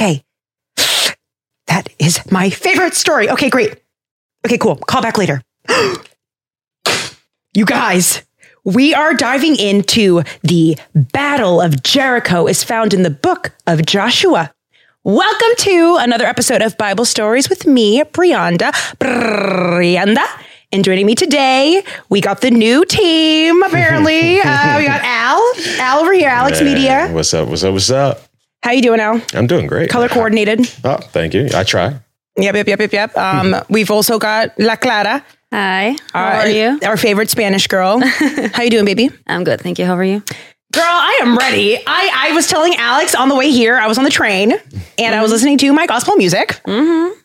Okay. That is my favorite story. Okay, great. Okay, cool. Call back later. you guys, we are diving into the Battle of Jericho is found in the book of Joshua. Welcome to another episode of Bible Stories with me, Brianda. Brianda. And joining me today, we got the new team, apparently. uh, we got Al. Al over here, Alex Hey, Media. What's up? What's up? What's up? How you doing, Al? I'm doing great. Color coordinated. Oh, thank you. I try. Yep, yep, yep, yep, yep. Um, we've also got La Clara. Hi. How our- are you? Our favorite Spanish girl. How you doing, baby? I'm good. Thank you. How are you? Girl, I am ready. I, I was telling Alex on the way here, I was on the train and I was listening to my gospel music,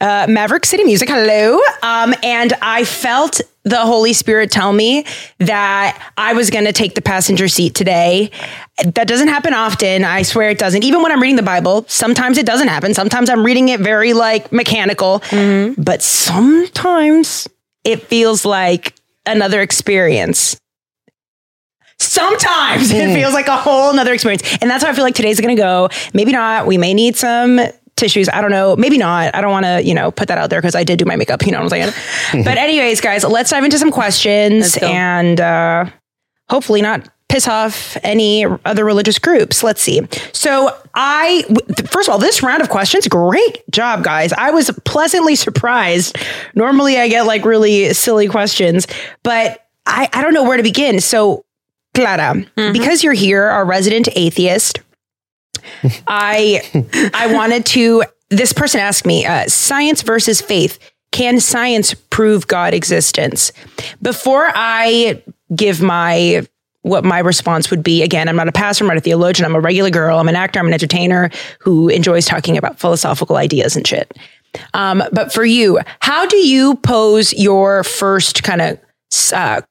uh, Maverick City Music. Hello. Um, and I felt the Holy Spirit tell me that I was going to take the passenger seat today. That doesn't happen often. I swear it doesn't. Even when I'm reading the Bible, sometimes it doesn't happen. Sometimes I'm reading it very like mechanical, but sometimes it feels like another experience. Sometimes it feels like a whole nother experience. And that's how I feel like today's going to go. Maybe not. We may need some tissues. I don't know. Maybe not. I don't want to, you know, put that out there because I did do my makeup. You know what I'm saying? but, anyways, guys, let's dive into some questions and uh, hopefully not piss off any other religious groups. Let's see. So, I, first of all, this round of questions, great job, guys. I was pleasantly surprised. Normally, I get like really silly questions, but I, I don't know where to begin. So, Clara, because you're here, our resident atheist, I I wanted to. This person asked me, uh, science versus faith. Can science prove God existence? Before I give my what my response would be, again, I'm not a pastor, I'm not a theologian, I'm a regular girl, I'm an actor, I'm an entertainer who enjoys talking about philosophical ideas and shit. Um, but for you, how do you pose your first kind of uh,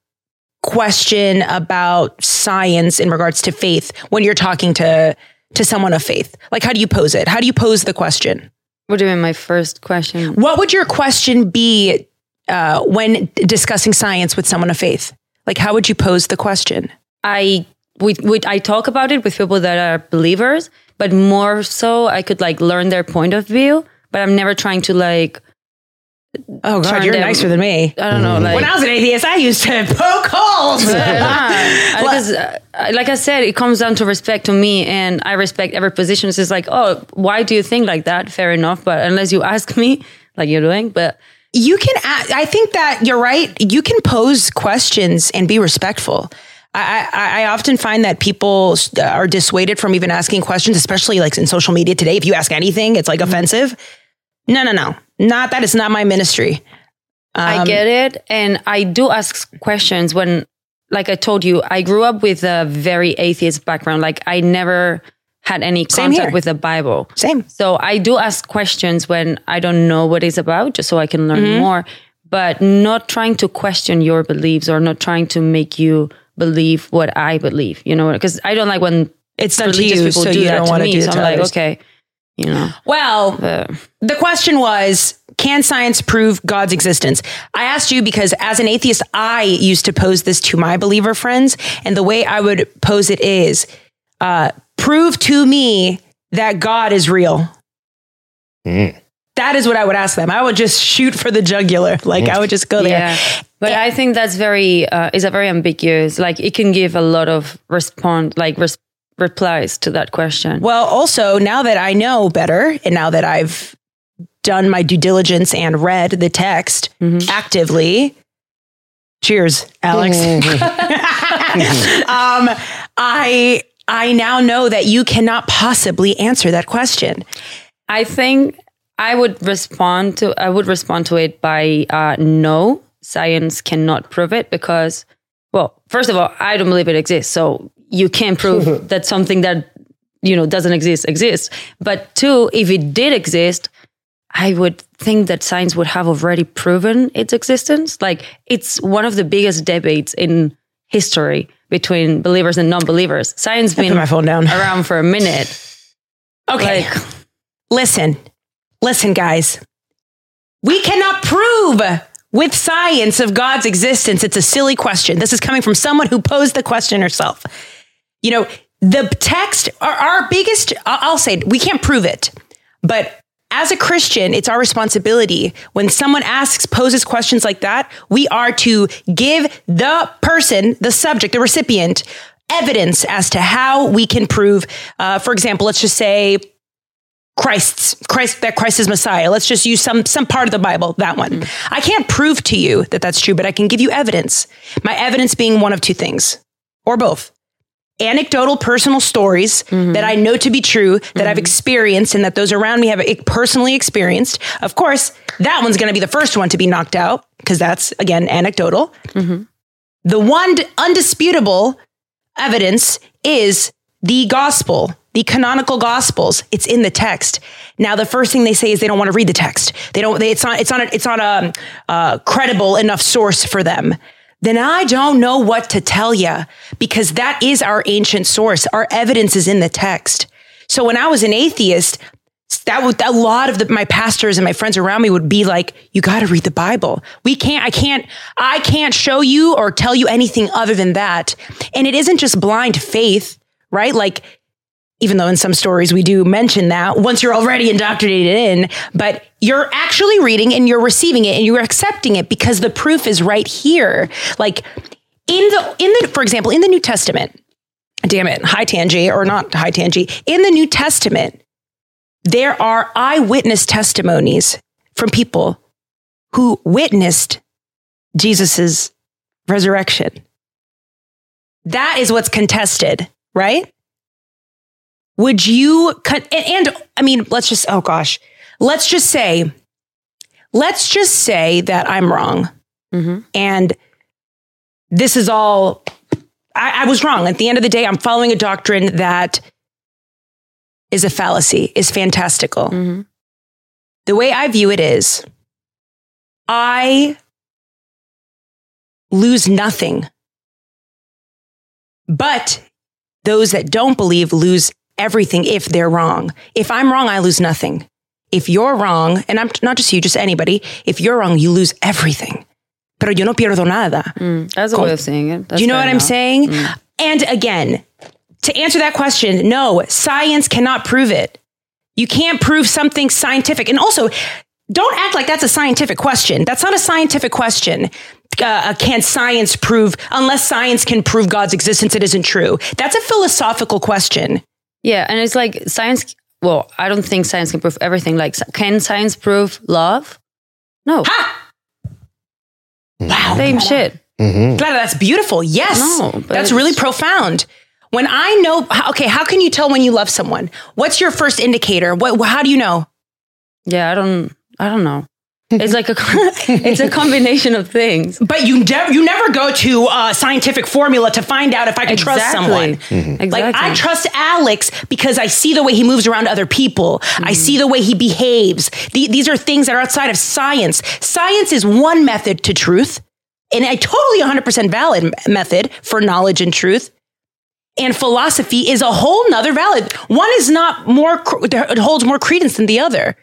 question about science in regards to faith when you're talking to to someone of faith? Like how do you pose it? How do you pose the question? What do you mean, my first question? What would your question be uh, when discussing science with someone of faith? Like how would you pose the question? I we, we I talk about it with people that are believers, but more so I could like learn their point of view. But I'm never trying to like Oh God, you're nicer than me. I don't know like. When I was an atheist, I used to poke holes. Yeah. because, uh, like I said, it comes down to respect to me, and I respect every position. It's just like, oh, why do you think like that? Fair enough, but unless you ask me, like you're doing, but you can I think that you're right you can pose questions and be respectful I, I, I often find that people are dissuaded from even asking questions, especially like in social media today. If you ask anything, it's like offensive. No, no, no, not that. It's not my ministry. I Um, get it. And I do ask questions when, like I told you, I grew up with a very atheist background. Like I never had any contact with the Bible. Same. So I do ask questions when I don't know what it's about, just so I can learn Mm-hmm. more, but not trying to question your beliefs or not trying to make you believe what I believe, you know, because I don't like when It's done to religious you, people so do you that don't to want to me. so I'm like, okay, you know, Well, but the question was can science prove god's existence? I asked you because as an atheist i used to pose this to my believer friends and the way i would pose it is uh, prove to me that god is real. Mm. that is what i would ask them. I would just shoot for the jugular. Like i would just go there. Yeah, but I think that's very uh, is a very ambiguous. Like it can give a lot of response, like res- replies to that question. well also now that i know better and now that i've done my due diligence and read the text Mhm. actively cheers alex um, I I now know that you cannot possibly answer that question. I think I would respond to I would respond to it by uh, no. Science cannot prove it because, well, first of all, I don't believe it exists. So you can't prove that something that you know doesn't exist exists. But two, if it did exist, I would think that science would have already proven its existence. Like it's one of the biggest debates in history between believers and non-believers. Science Put been my phone down. around for a minute. Okay, Like, listen, listen, guys. We cannot prove with science of God's existence. It's a silly question. This is coming from someone who posed the question herself. You know, the text, our, our biggest, I'll say, we can't prove it, But as a Christian, it's our responsibility. When someone asks, poses questions like that, we are to give the person, the subject, the recipient, evidence as to how we can prove, uh, for example, let's just say Christ's Christ that Christ is Messiah. Let's just use some some part of the Bible, that one. I can't prove to you that that's true, but I can give you evidence. My evidence being one of two things or both. Anecdotal personal stories that I know to be true, that I've experienced, and that those around me have personally experienced. Of course, that one's going to be the first one to be knocked out because that's, again, anecdotal. The one undisputable evidence is the gospel, the canonical gospels. It's in the text. Now, the first thing they say is they don't want to read the text. They don't. They, it's not. It's not. A, it's not a uh, credible enough source for them. Then I don't know what to tell you because that is our ancient source. Our evidence is in the text. So when I was an atheist, that would a lot of the, my pastors and my friends around me would be like, "You got to read the Bible. We can't. I can't. I can't show you or tell you anything other than that." And it isn't just blind faith, right? Like, even though in some stories we do mention that once you're already indoctrinated in, but you're actually reading and you're receiving it and you're accepting it because the proof is right here. Like in the in the for example in the New Testament. Damn it, high tangy or not high tangy. In the New Testament, there are eyewitness testimonies from people who witnessed Jesus's resurrection. That is what's contested, right? Would you con- and, and I mean, let's just oh gosh, let's just say, let's just say that I'm wrong, mm-hmm. and this is all. I, I was wrong. At the end of the day, I'm following a doctrine that is a fallacy, is fantastical. Mm-hmm. The way I view it is, I lose nothing, but those that don't believe lose everything if they're wrong. If I'm wrong, I lose nothing. If you're wrong, and I'm not just you, just anybody, if you're wrong, you lose everything. Pero yo no pierdo nada. Mm, that's a way of saying it. That's Do you know what I'm enough. saying? Mm. And again, to answer that question, no, science cannot prove it. You can't prove something scientific. And also, don't act like that's a scientific question. That's not a scientific question. Uh, uh can science prove, unless science can prove God's existence, it isn't true? That's a philosophical question. Yeah, and it's like science. Well, I don't think science can prove everything. Like, can science prove love? No, Ha! Wow. same shit. Mm-hmm. Clara, that's beautiful. Yes. No, but that's really profound. When I know, okay, how can you tell when you love someone? What's your first indicator? What, how do you know? Yeah, I don't. I don't know. It's like a. it's a combination of things. But you never you never go to a scientific formula to find out if I can trust someone. Exactly. Like I trust Alex because I see the way he moves around other people. I mm-hmm. see the way he behaves. The- these are things that are outside of science. Science is one method to truth, and a totally 100% valid method for knowledge and truth. And philosophy is a whole nother valid. One is not more, it holds more credence than the other.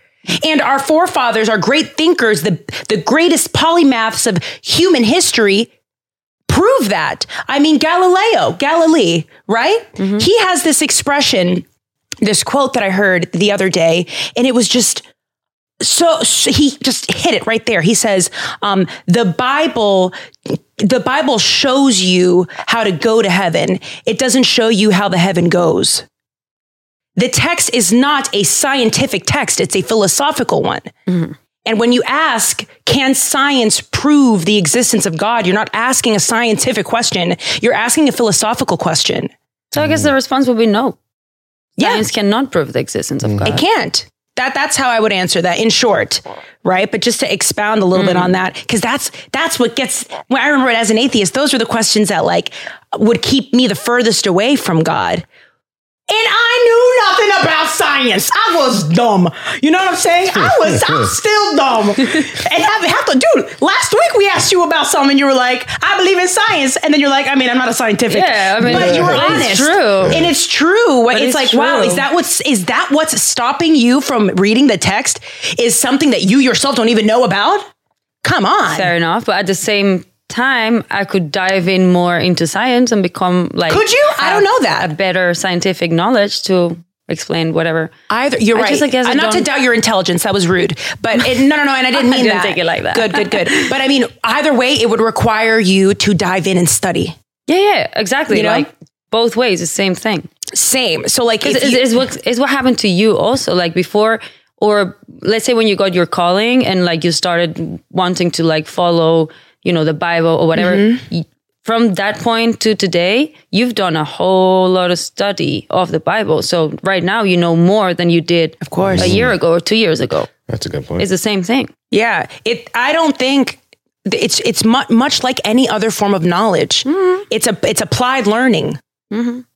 And our forefathers, our great thinkers, the, the greatest polymaths of human history, prove that. I mean, Galileo, Galilee, right? He has this expression, this quote that I heard the other day, and it was just so, so he just hit it right there. He says, um, the Bible, the Bible shows you how to go to heaven. It doesn't show you how the heaven goes. The text is not a scientific text, it's a philosophical one. Mm-hmm. And when you ask, can science prove the existence of God? You're not asking a scientific question, you're asking a philosophical question. So I guess the response would be no. Yeah. Science cannot prove the existence of mm. God. It can't. That that's how I would answer that in short, right? But just to expound a little bit mm. on that, because that's that's what gets. When I remember it as an atheist, those were the questions that like would keep me the furthest away from God. And I knew nothing about science. I was dumb. You know what I'm saying? I was, I was still dumb. And have, have to, dude. Last week we asked you about something. You were like, "I believe in science," and then you're like, "I mean, I'm not a scientific." Yeah, I mean, but you were it's honest. true. and it's true. it's, it's like, wow, is that what's is that what's stopping you from reading the text? Is something that you yourself don't even know about? Come on. Fair enough. But at the same time, I could dive in more into science and become like. Could you? I don't know that. A better scientific knowledge to explain whatever. Either you're I right. just, I guess I not to doubt your intelligence. That was rude. But it, no, no, no. And I didn't I mean didn't that. take it like that. Good, good, good. But I mean, either way, it would require you to dive in and study. Yeah, yeah, exactly. You know? Like both ways, the same thing. Same. So like, Is, you- is what is what happened to you also? Like before, or let's say when you got your calling and like you started wanting to like follow, you know, the Bible or whatever. Mm-hmm. From that point to today, you've done a whole lot of study of the Bible. So right now, you know more than you did, Of course. a year ago or two years ago. That's a good point. It's the same thing. Yeah, it. I don't think it's it's mu- much like any other form of knowledge. It's a it's applied learning.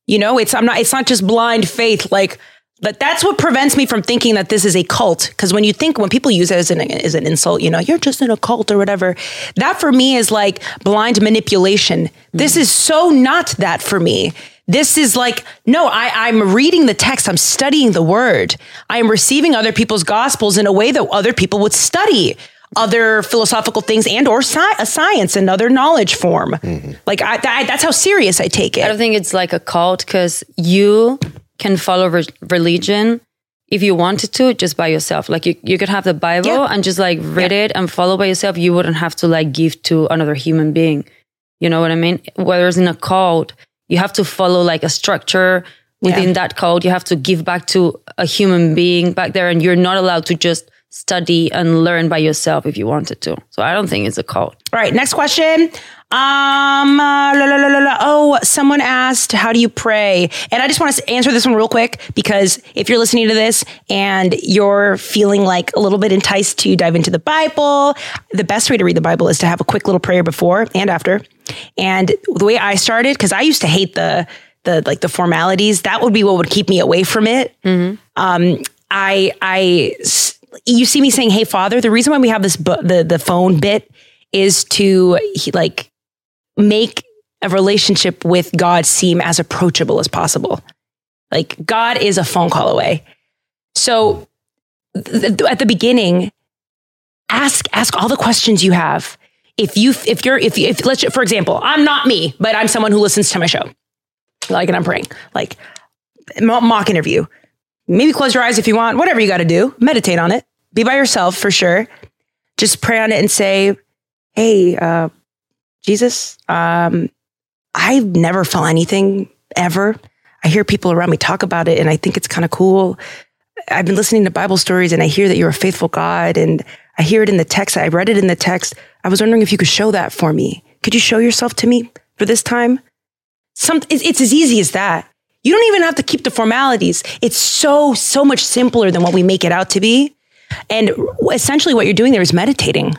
You know, it's I'm not. It's not just blind faith. Like, but that's what prevents me from thinking that this is a cult. Because when you think when people use it as an as an insult, you know, you're just in a cult or whatever. That for me is like blind manipulation. This is so not that for me. This is like, no, I, I'm reading the text, I'm studying the word. I am receiving other people's gospels in a way that other people would study other philosophical things and or sci- a science and other knowledge form. Mm-hmm. Like I, that, that's how serious I take it I don't think it's like a cult because you can follow re- religion if you wanted to just by yourself. Like you, you could have the Bible Yeah. and just like read it and follow by yourself. You wouldn't have to like give to another human being. You know what I mean? Whereas in a cult, you have to follow like a structure within Yeah. that cult You have to give back to a human being back there, and you're not allowed to just study and learn by yourself if you wanted to. So I don't think it's a cult. All right, next question. Um, uh, la, la, la, la, la. oh, someone asked, how do you pray? And I just want to answer this one real quick because if you're listening to this and you're feeling like a little bit enticed to dive into the Bible, the best way to read the Bible is to have a quick little prayer before and after. And the way I started, because I used to hate the the like the formalities, that would be what would keep me away from it. Um, I I you see me saying, "Hey, Father." The reason why we have this bu- the the phone bit is to he, like make a relationship with God seem as approachable as possible. Like God is a phone call away. So th- th- at the beginning, ask ask all the questions you have. If you if you're if if let's for example, I'm not me, but I'm someone who listens to my show, like and I'm praying, like mock interview. Maybe close your eyes if you want. Whatever you got to do, meditate on it. Be by yourself for sure. Just pray on it and say, "Hey, uh, Jesus, um, I've never felt anything ever. I hear people around me talk about it, and I think it's kind of cool. I've been listening to Bible stories, and I hear that you're a faithful God, and I hear it in the text. I read it in the text. I was wondering if you could show that for me. Could you show yourself to me for this time? Some, it's, it's as easy as that. You don't even have to keep the formalities. It's so, so much simpler than what we make it out to be. And essentially, what you're doing there is meditating.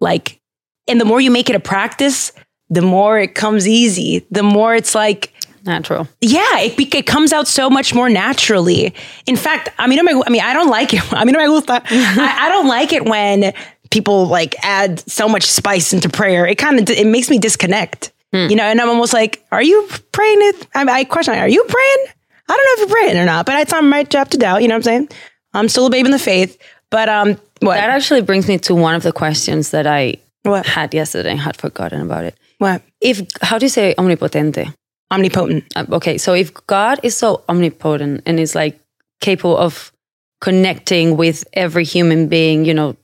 Like, and the more you make it a practice, the more it comes easy. The more it's like, Natural. yeah, it, it comes out so much more naturally. In fact, I mean, I mean, I don't like it. I mean, I, I I don't like it when people like add so much spice into prayer. It kind of it makes me disconnect. You know, and I'm almost like, are you praying it? I, I question, are you praying? I don't know if you're praying or not, but it's on my job to doubt. You know what I'm saying? I'm still a babe in the faith, but um, what? That actually brings me to one of the questions that I what? had yesterday and had forgotten about it. What? If how do you say omnipotente? Omnipotent. Uh, Okay, so if God is so omnipotent and is like capable of connecting with every human being, you know,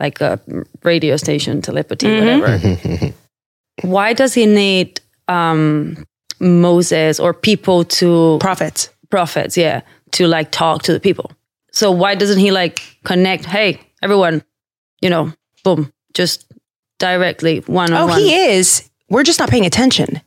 like a radio station, telepathy, whatever, why does he need um, Moses or people to Prophets. prophets, yeah, to like talk to the people? So why doesn't he like connect? Hey, everyone, you know, boom, just directly one on Oh, one. he is. We're just not paying attention.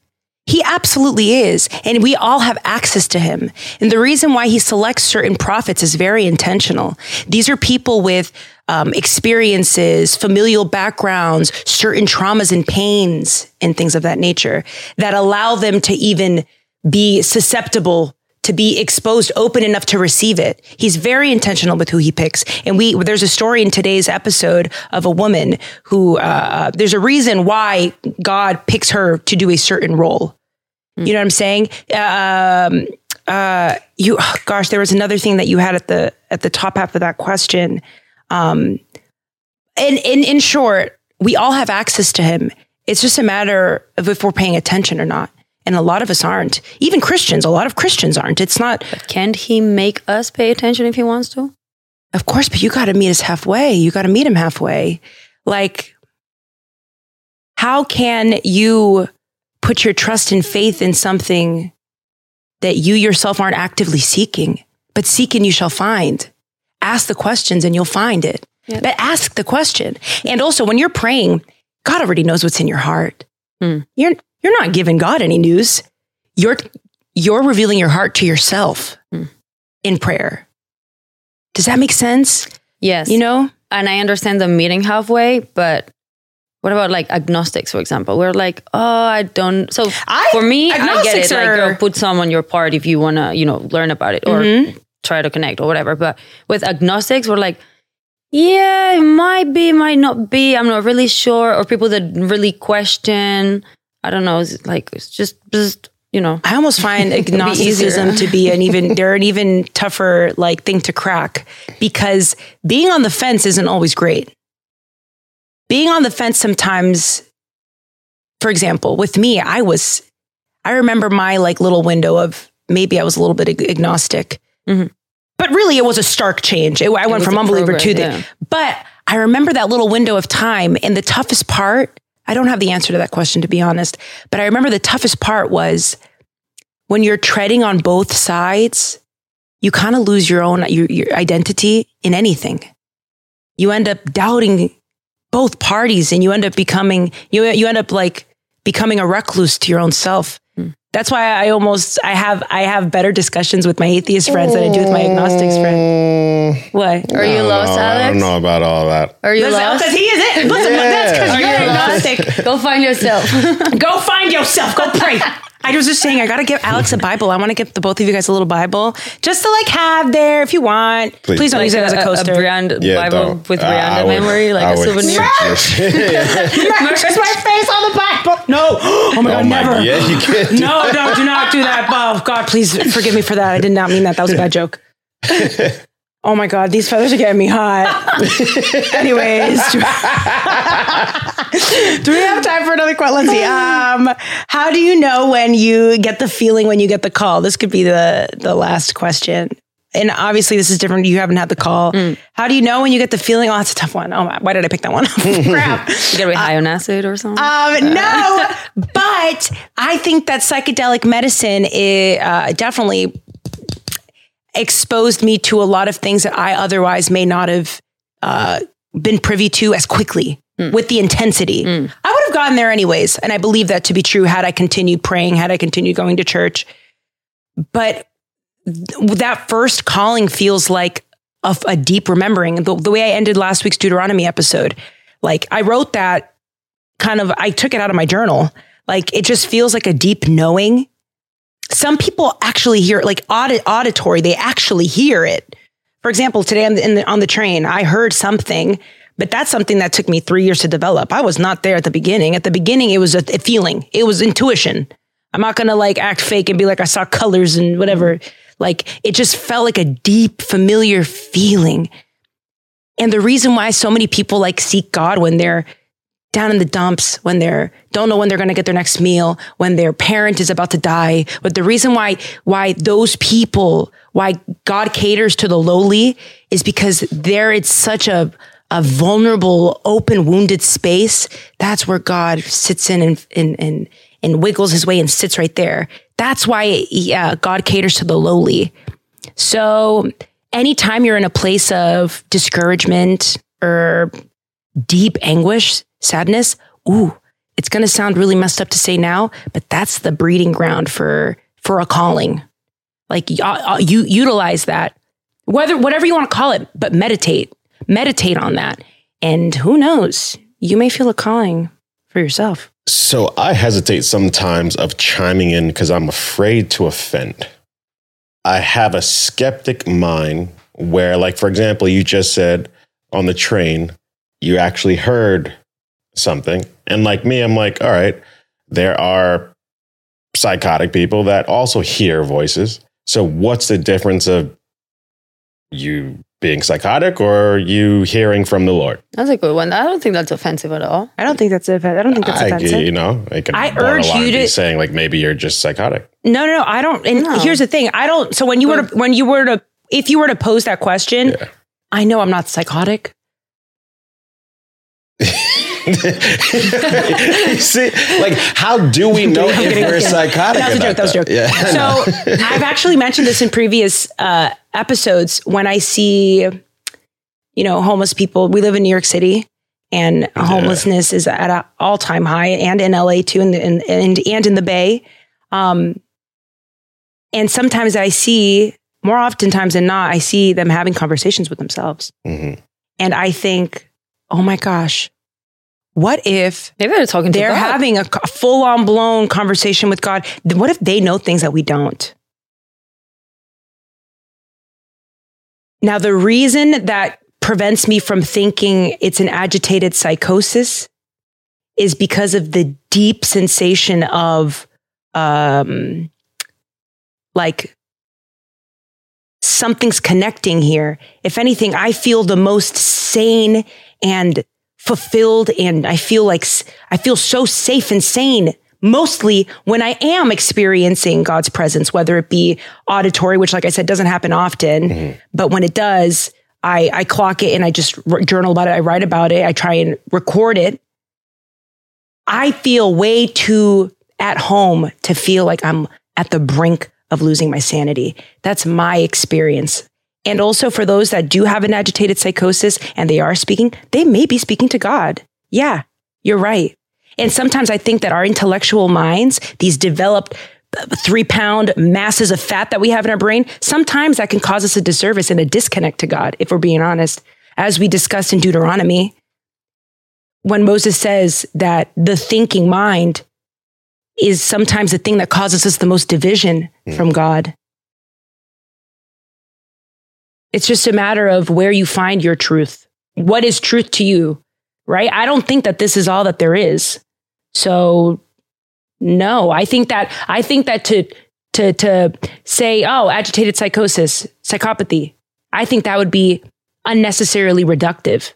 He absolutely is. And we all have access to him. And the reason why he selects certain prophets is very intentional. These are people with um, experiences, familial backgrounds, certain traumas and pains, and things of that nature that allow them to even be susceptible to be exposed open enough to receive it. He's very intentional with who he picks. And we, there's a story in today's episode of a woman who, uh, there's a reason why God picks her to do a certain role. You know what I'm saying? Um, uh, you, oh, gosh, there was another thing that you had at the, at the top half of that question. Um, and in, in short, we all have access to him. It's just a matter of if we're paying attention or not. And a lot of us aren't. Even Christians, a lot of Christians aren't. It's not, Can't he make us pay attention if he wants to? of course, but you got to meet us halfway. You got to meet him halfway. Like, how can you put your trust and faith in something that you yourself aren't actively seeking? But seek and you shall find. Ask the questions and you'll find it. Yep. But ask the question. And also, when you're praying, God already knows what's in your heart. Hmm. You're you're not giving God any news. You're you're revealing your heart to yourself Hmm. in prayer. Does that make sense? Yes. You know? and I understand the meeting halfway, but what about like agnostics, for example? We're like, oh, I don't. So I- for me, I get it. Like, are- yo, put some on your part if you want to, you know, learn about it or Mhm. Try to connect or whatever. But with agnostics, we're like, yeah, it might be, might not be. I'm not really sure. Or people that really question. I don't know. It's like it's just, just you know. I almost find agnosticism easier. to be an even they're an even tougher like thing to crack because being on the fence isn't always great. Being on the fence sometimes, for example, with me, I was I remember my like little window of maybe I was a little bit ag- agnostic. Mhm. But really it was a stark change. It- I went from unbeliever to the yeah. but I remember that little window of time and the toughest part, I don't have the answer to that question to be honest, but I remember the toughest part was when you're treading on both sides, you kind of lose your own your, your identity in anything. You end up doubting both parties and you end up becoming you you end up like becoming a recluse to your own self. That's why I almost I have I have better discussions with my atheist friends than I do with my agnostics friends. Mm, What? Are you don't lost, know. I don't know about all that. Are you Listen, lost? because he is it. Listen, that's because you're Are you agnostic. Go find yourself. Go find yourself. Go pray. I was just saying, I got to give Alex a Bible. I want to give the both of you guys a little Bible just to like have there if you want. Please, Please. don't use it as a coaster. A, brand Yeah, Bible don't. with uh, I- Brianda I would- memory, like I a souvenir. suggest- Merch is my face on the Bible. No. Oh my oh God, oh my, never. yeah, you can't. do No, no, do not do that. Oh God, please forgive me for that. I did not mean that. That was a bad joke. Oh my God, these feathers are getting me hot. Anyways, do, do we have time for another question? Let's see. Um, how do you know when you get the feeling when you get the call? This could be the the last question. And obviously, this is different. You haven't had the call. How do you know when you get the feeling? Oh, that's a tough one. Oh, my, why did I pick that one? Crap. You gotta be high on acid or something. Um, no, but I think that psychedelic medicine is, uh, definitely exposed me to a lot of things that I otherwise may not have uh, been privy to as quickly with the intensity. I would have gotten there anyways. And I believe that to be true had I continued praying, had I continued going to church. But th- that first calling feels like a, a deep remembering. The, the way I ended last week's Deuteronomy episode, like I wrote that kind of, I took it out of my journal. Like it just feels like a deep knowing. Some people actually hear it, like audit, auditory, they actually hear it. For example, today on the, the, on the train, I heard something, but that's something that took me three years to develop. I was not there at the beginning. At the beginning, it was a, a feeling, it was intuition. I'm not gonna like act fake and be like I saw colors and whatever. Like it just felt like a deep, familiar feeling. And the reason why so many people like seek God when they're down in the dumps, when they're don't know when they're gonna get their next meal, when their parent is about to die. But the reason why why those people, why God caters to the lowly is because there it's such a a vulnerable, open, wounded space. That's where God sits in and and and, and wiggles his way and sits right there. That's why yeah, God caters to the lowly. So anytime you're in a place of discouragement or deep anguish, sadness, ooh, it's going to sound really messed up to say now, but that's the breeding ground for for a calling. Like uh, you utilize that, whether whatever you want to call it, but meditate, meditate on that, and who knows, you may feel a calling for yourself. So I hesitate sometimes of chiming in because I'm afraid to offend. I have a skeptic mind where, like, for example, you just said on the train, you actually heard something. And like me, I'm like, all right, there are psychotic people that also hear voices. So what's the difference of you being psychotic or are you hearing from the Lord? That's a good one. I don't think that's offensive at all. I don't think that's offen- I don't think that's I, offensive. you know, I, could I urge you to- saying like maybe you're just psychotic. No, no, no. I don't. And No. here's the thing. I don't. So when you were to, when you were to if you were to pose that question, Yeah. I know I'm not psychotic. See, like, how do we know I'm if kidding, we're psychotic? That was a joke. That was a joke. Yeah. So I've actually mentioned this in previous uh, episodes. When I see, you know, homeless people, we live in New York City, and homelessness is at an all time high, and in LA too, and and and, and in the Bay. Um, and sometimes I see, more oftentimes than not, I see them having conversations with themselves, Mhm. and I think, oh my gosh, what if Maybe they're talking they're God. having a, full on blown conversation with God. What if they know things that we don't? Now, the reason that prevents me from thinking it's an agitated psychosis is because of the deep sensation of, um, like, something's connecting here. If anything, I feel the most sane and fulfilled and I feel like I feel so safe and sane mostly when I am experiencing God's presence, whether it be auditory, which like I said, doesn't happen often, mm-hmm. but when it does, I, I clock it and I just r- journal about it. I write about it. I try and record it. I feel way too at home to feel like I'm at the brink of losing my sanity. That's my experience. And also for those that do have an agitated psychosis and they are speaking, they may be speaking to God. Yeah, you're right. And sometimes I think that our intellectual minds, these developed uh, three pound masses of fat that we have in our brain, sometimes that can cause us a disservice and a disconnect to God, if we're being honest. As we discussed in Deuteronomy, when Moses says that the thinking mind is sometimes the thing that causes us the most division from God. It's just a matter of where you find your truth. What is truth to you? Right? I don't think that this is all that there is. So no, I think that I think that to to to say, oh, agitated psychosis, psychopathy, I think that would be unnecessarily reductive.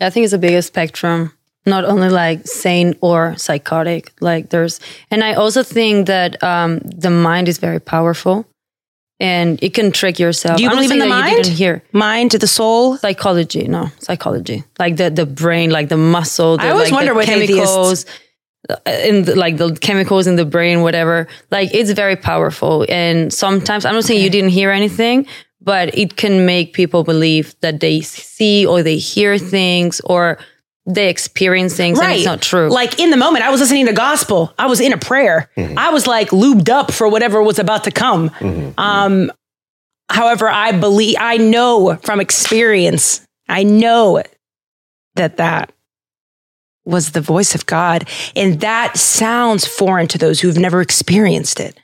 I think it's a bigger spectrum, not only like sane or psychotic. Like there's, and I also think that um, the mind is very powerful, and it can trick yourself. Do you I'm believe in the mind? Hear Mind to the soul. psychology. No, psychology. Like the the brain, like the muscle. The, I always like, wonder the chemicals. uh, In the, like the chemicals in the brain, whatever, like it's very powerful. And sometimes I'm not saying you didn't hear anything, but it can make people believe that they see or they hear things or they experience things and it's not true. Like in the moment, I was listening to gospel. I was in a prayer. Mm-hmm. I was like lubed up for whatever was about to come. Mm-hmm. Um, however, I believe, I know from experience, I know that that was the voice of God. And that sounds foreign to those who've never experienced it.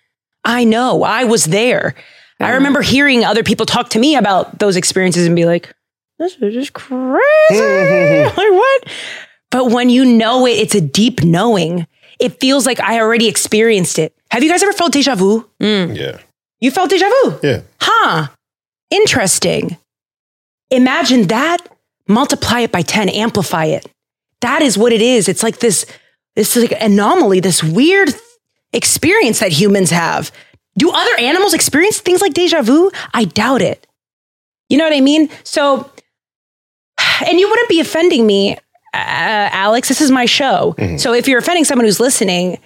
I know, I was there. I mm-hmm. remember hearing other people talk to me about those experiences and be like, this is just crazy. like, what? But when you know it, it's a deep knowing. It feels like I already experienced it. Have you guys ever felt deja vu? Mm. Yeah. You felt deja vu? Yeah. Huh. Interesting. Imagine that, multiply it by 10, amplify it. That is what it is. It's like this, this like anomaly, this weird experience that humans have. Do other animals experience things like deja vu? I doubt it. You know what I mean? So, and you wouldn't be offending me, uh, Alex. This is my show. Mm-hmm. So if you're offending someone who's listening,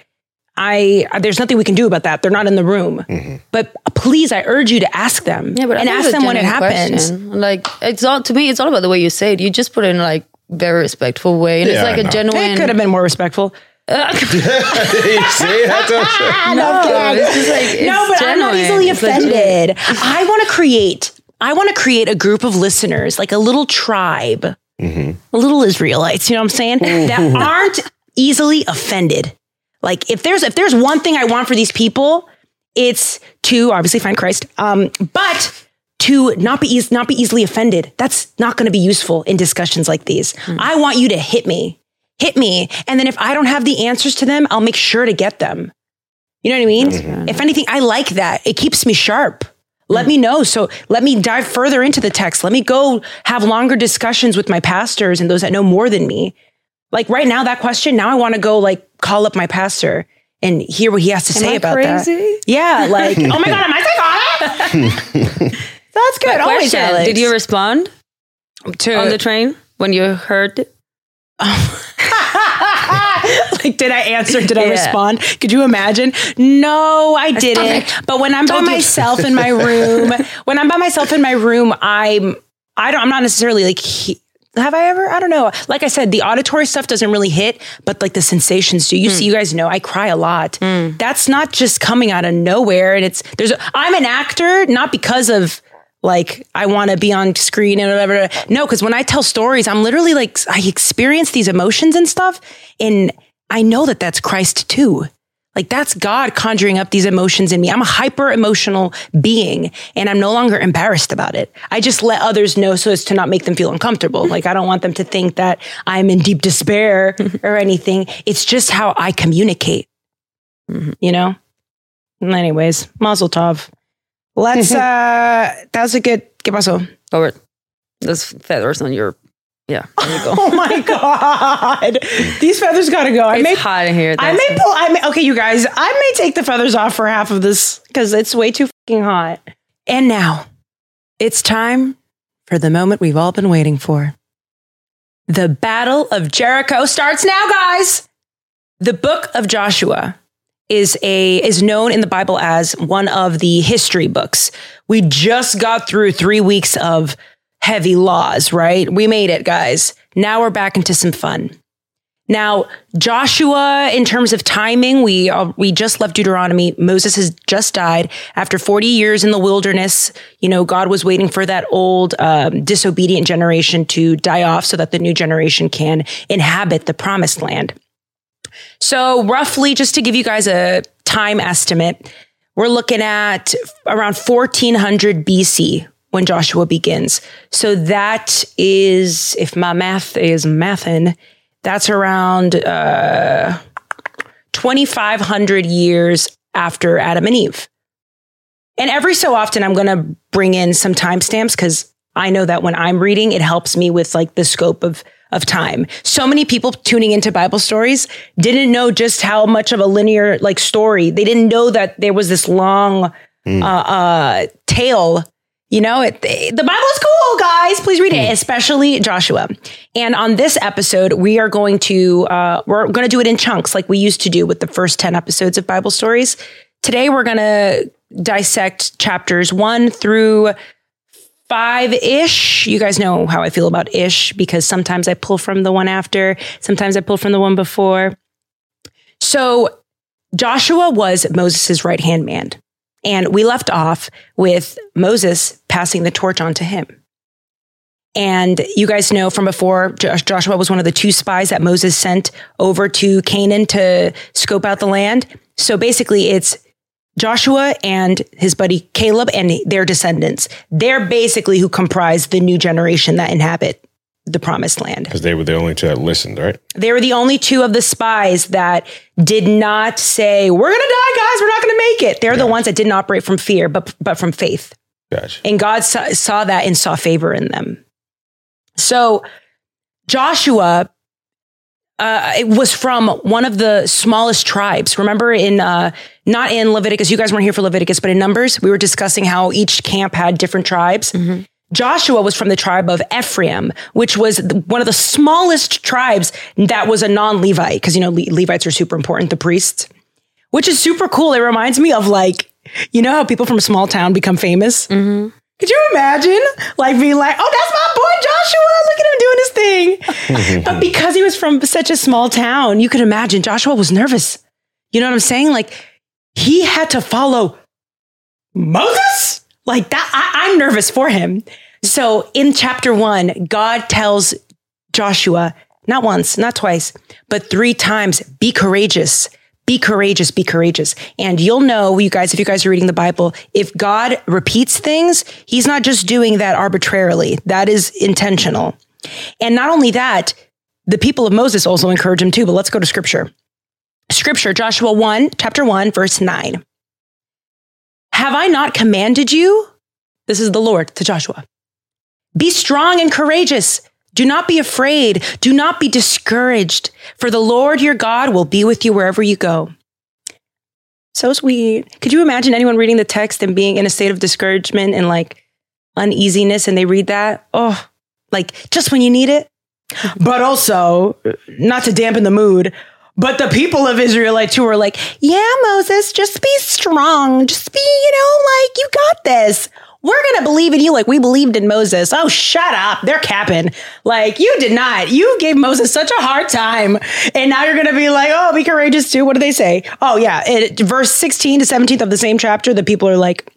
I there's nothing we can do about that. They're not in the room. Mm-hmm. But please, I urge you to ask them yeah, but and ask them when it happens. question. Like it's all to me, it's all about the way you say it. You just put it in like very respectful way, and Yeah, it's like I a know. It could have been more respectful. Uh, you see, that's what I'm saying. no, it's just like it's no, but I'm not easily It's legit. offended. I want to create. I want to create a group of listeners, like a little tribe, Mhm. little Israelites. You know what I'm saying? That aren't easily offended. Like if there's if there's one thing I want for these people, it's to obviously find Christ, um, but to not be eas- not be easily offended. That's not going to be useful in discussions like these. I want you to hit me, hit me, and then if I don't have the answers to them, I'll make sure to get them. You know what I mean? If anything, I like that. It keeps me sharp. Let mm. me know. So let me dive further into the text. Let me go have longer discussions with my pastors and those that know more than me. Like right now, that question, now I want to go like call up my pastor and hear what he has to Am say I about crazy? that. Yeah, like, oh my God, am I psychotic? That's good. Always, Question, Alex. Did you respond to, on the train when you heard? it? Um, like, did I answer? Did I Yeah. respond? Could you imagine? No, I didn't. But when I'm by Told you. myself in my room, when I'm by myself in my room, I'm I don't I'm not necessarily like he, have I ever? I don't know. Like I said, the auditory stuff doesn't really hit, but like the sensations do. You hmm. see, you guys know I cry a lot. Hmm. That's not just coming out of nowhere. And it's there's I'm an actor, not because of like I want to be on screen and whatever. No, because when I tell stories, I'm literally like I experience these emotions and stuff, and I know that that's Christ too. Like that's God conjuring up these emotions in me. I'm a hyper emotional being and I'm no longer embarrassed about it. I just let others know so as to not make them feel uncomfortable. Like I don't want them to think that I'm in deep despair or anything. It's just how I communicate. You know? Anyways, Mazel Tov. Let's uh that was a good ¿Qué pasó? Or there's feathers on your. Yeah, there you go. Oh my god. These feathers gotta go. I it's may hot in here. I may pull. I may. Okay, you guys. I may take the feathers off for half of this because it's way too fucking hot. And now, it's time for the moment we've all been waiting for. The Battle of Jericho starts now, guys. The Book of Joshua is a is known in the Bible as one of the history books. We just got through three weeks of heavy laws, right? We made it, guys. Now we're back into some fun. Now, Joshua, in terms of timing, we uh, we just left Deuteronomy. Moses has just died after 40 years in the wilderness. You know, God was waiting for that old um, disobedient generation to die off so that the new generation can inhabit the promised land. So, roughly, just to give you guys a time estimate, we're looking at around 1400 BC when Joshua begins. So, that is, if my math is mathin', that's around uh, 2,500 years after Adam and Eve. And every so often, I'm going to bring in some timestamps because I know that when I'm reading, it helps me with like the scope of of time. So many people tuning into Bible stories didn't know just how much of a linear like story. They didn't know that there was this long uh, uh, tale. You know, it, the Bible is cool, guys. Please read it, especially Joshua. And on this episode, we are going to uh, we're going to do it in chunks, like we used to do with the first ten episodes of Bible stories. Today, we're going to dissect chapters one through five ish. You guys know how I feel about ish because sometimes I pull from the one after, sometimes I pull from the one before. So Joshua was Moses' right hand man. And we left off with Moses passing the torch on to him. And you guys know from before, Joshua was one of the two spies that Moses sent over to Canaan to scope out the land. So basically, it's Joshua and his buddy Caleb and their descendants. They're basically who comprise the new generation that inhabit the promised land. Because they were the only two that listened, right? They were the only two of the spies that did not say, We're going to die, guys. We're not going to make it. They're the ones that didn't operate from fear, but, but from faith. Gotcha. And God saw, saw that and saw favor in them. So Joshua uh, it was from one of the smallest tribes. Remember, in uh, not in Leviticus, you guys weren't here for Leviticus, but in Numbers, we were discussing how each camp had different tribes. Joshua was from the tribe of Ephraim, which was one of the smallest tribes that was a non Levite, because you know Le- Levites are super important, the priests, which is super cool. It reminds me of like, you know how people from a small town become famous? Mm-hmm. Could you imagine like being like, oh, that's my boy Joshua. Look at him doing his thing. but because he was from such a small town, you could imagine Joshua was nervous. You know what I'm saying? Like he had to follow Moses. Like that, I, I'm nervous for him. So in chapter one, God tells Joshua, not once, not twice, but three times, be courageous. Be courageous, be courageous. And you'll know, you guys, if you guys are reading the Bible, if God repeats things, he's not just doing that arbitrarily. That is intentional. And not only that, the people of Moses also encourage him too, but let's go to scripture. Scripture, Joshua 1, chapter 1, verse 9. Have I not commanded you? This is the Lord to Joshua. Be strong and courageous. Do not be afraid. Do not be discouraged, for the Lord your God will be with you wherever you go. So sweet. Could you imagine anyone reading the text and being in a state of discouragement and like uneasiness and they read that? Oh, like just when you need it. But also, not to dampen the mood, but the people of Israel like too were like, yeah, Moses, just be strong. Just be, you know, like you got this. We're going to believe in you like we believed in Moses. Oh, shut up. They're capping. Like you did not. You gave Moses such a hard time. And now you're going to be like, oh, be courageous too. What do they say? Oh, yeah. It, verse 16 to 17th of the same chapter, the people are like,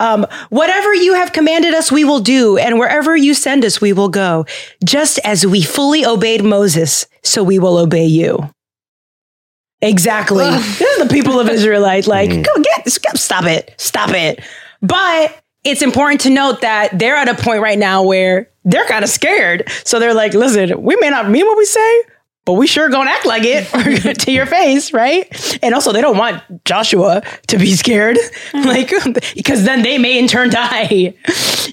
um, whatever you have commanded us, we will do. And wherever you send us, we will go. Just as we fully obeyed Moses, so we will obey you. Exactly. this is the people of Israelite. Like, Mm. go get, stop it, stop it. But it's important to note that they're at a point right now where they're kind of scared. So they're like, listen, we may not mean what we say, but we sure gonna act like it to your face, right? And also, they don't want Joshua to be scared, like, because then they may in turn die,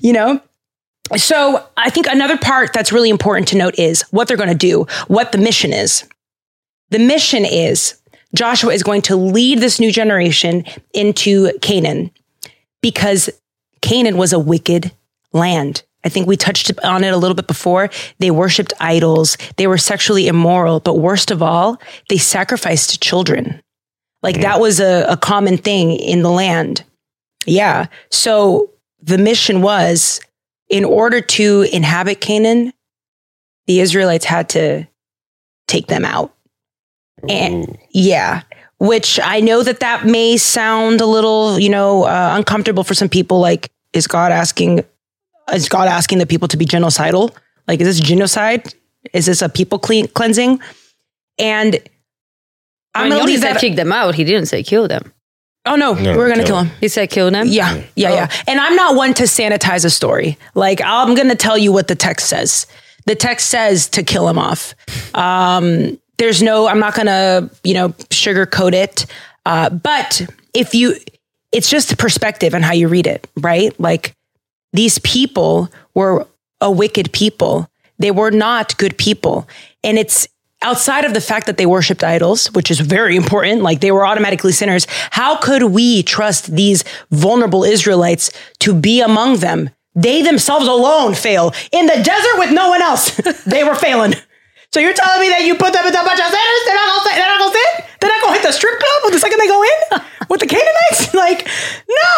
you know? So I think another part that's really important to note is what they're gonna do, what the mission is. The mission is Joshua is going to lead this new generation into Canaan because Canaan was a wicked land. I think we touched on it a little bit before. They worshiped idols. They were sexually immoral, but worst of all, they sacrificed children. Like that was a, a common thing in the land. Yeah. So the mission was in order to inhabit Canaan, the Israelites had to take them out. And Ooh. yeah, which I know that that may sound a little, you know, uh, uncomfortable for some people. Like, is God asking, is God asking the people to be genocidal? Like, is this genocide? Is this a people clean, cleansing? And I I'm mean, he gonna only leave that. kick them out. He didn't say kill them. oh no, No, we're gonna kill kill him. him. He said kill them. Yeah, yeah, Oh. yeah. And I'm not one to sanitize a story. Like I'm going to tell you what the text says. The text says to kill him off. Um, there's no. I'm not going to you know sugarcoat it. Uh, but if you, it's just perspective and how you read it, right? Like these people were a wicked people. They were not good people, and it's outside of the fact that they worshipped idols, which is very important, like they were automatically sinners, how could we trust these vulnerable Israelites to be among them? They themselves alone fail in the desert with no one else. they were failing. So you're telling me that you put them in a bunch of sinners? They're not gonna, they're not gonna sin? They're not gonna hit the strip club the second they go in with the Canaanites? like,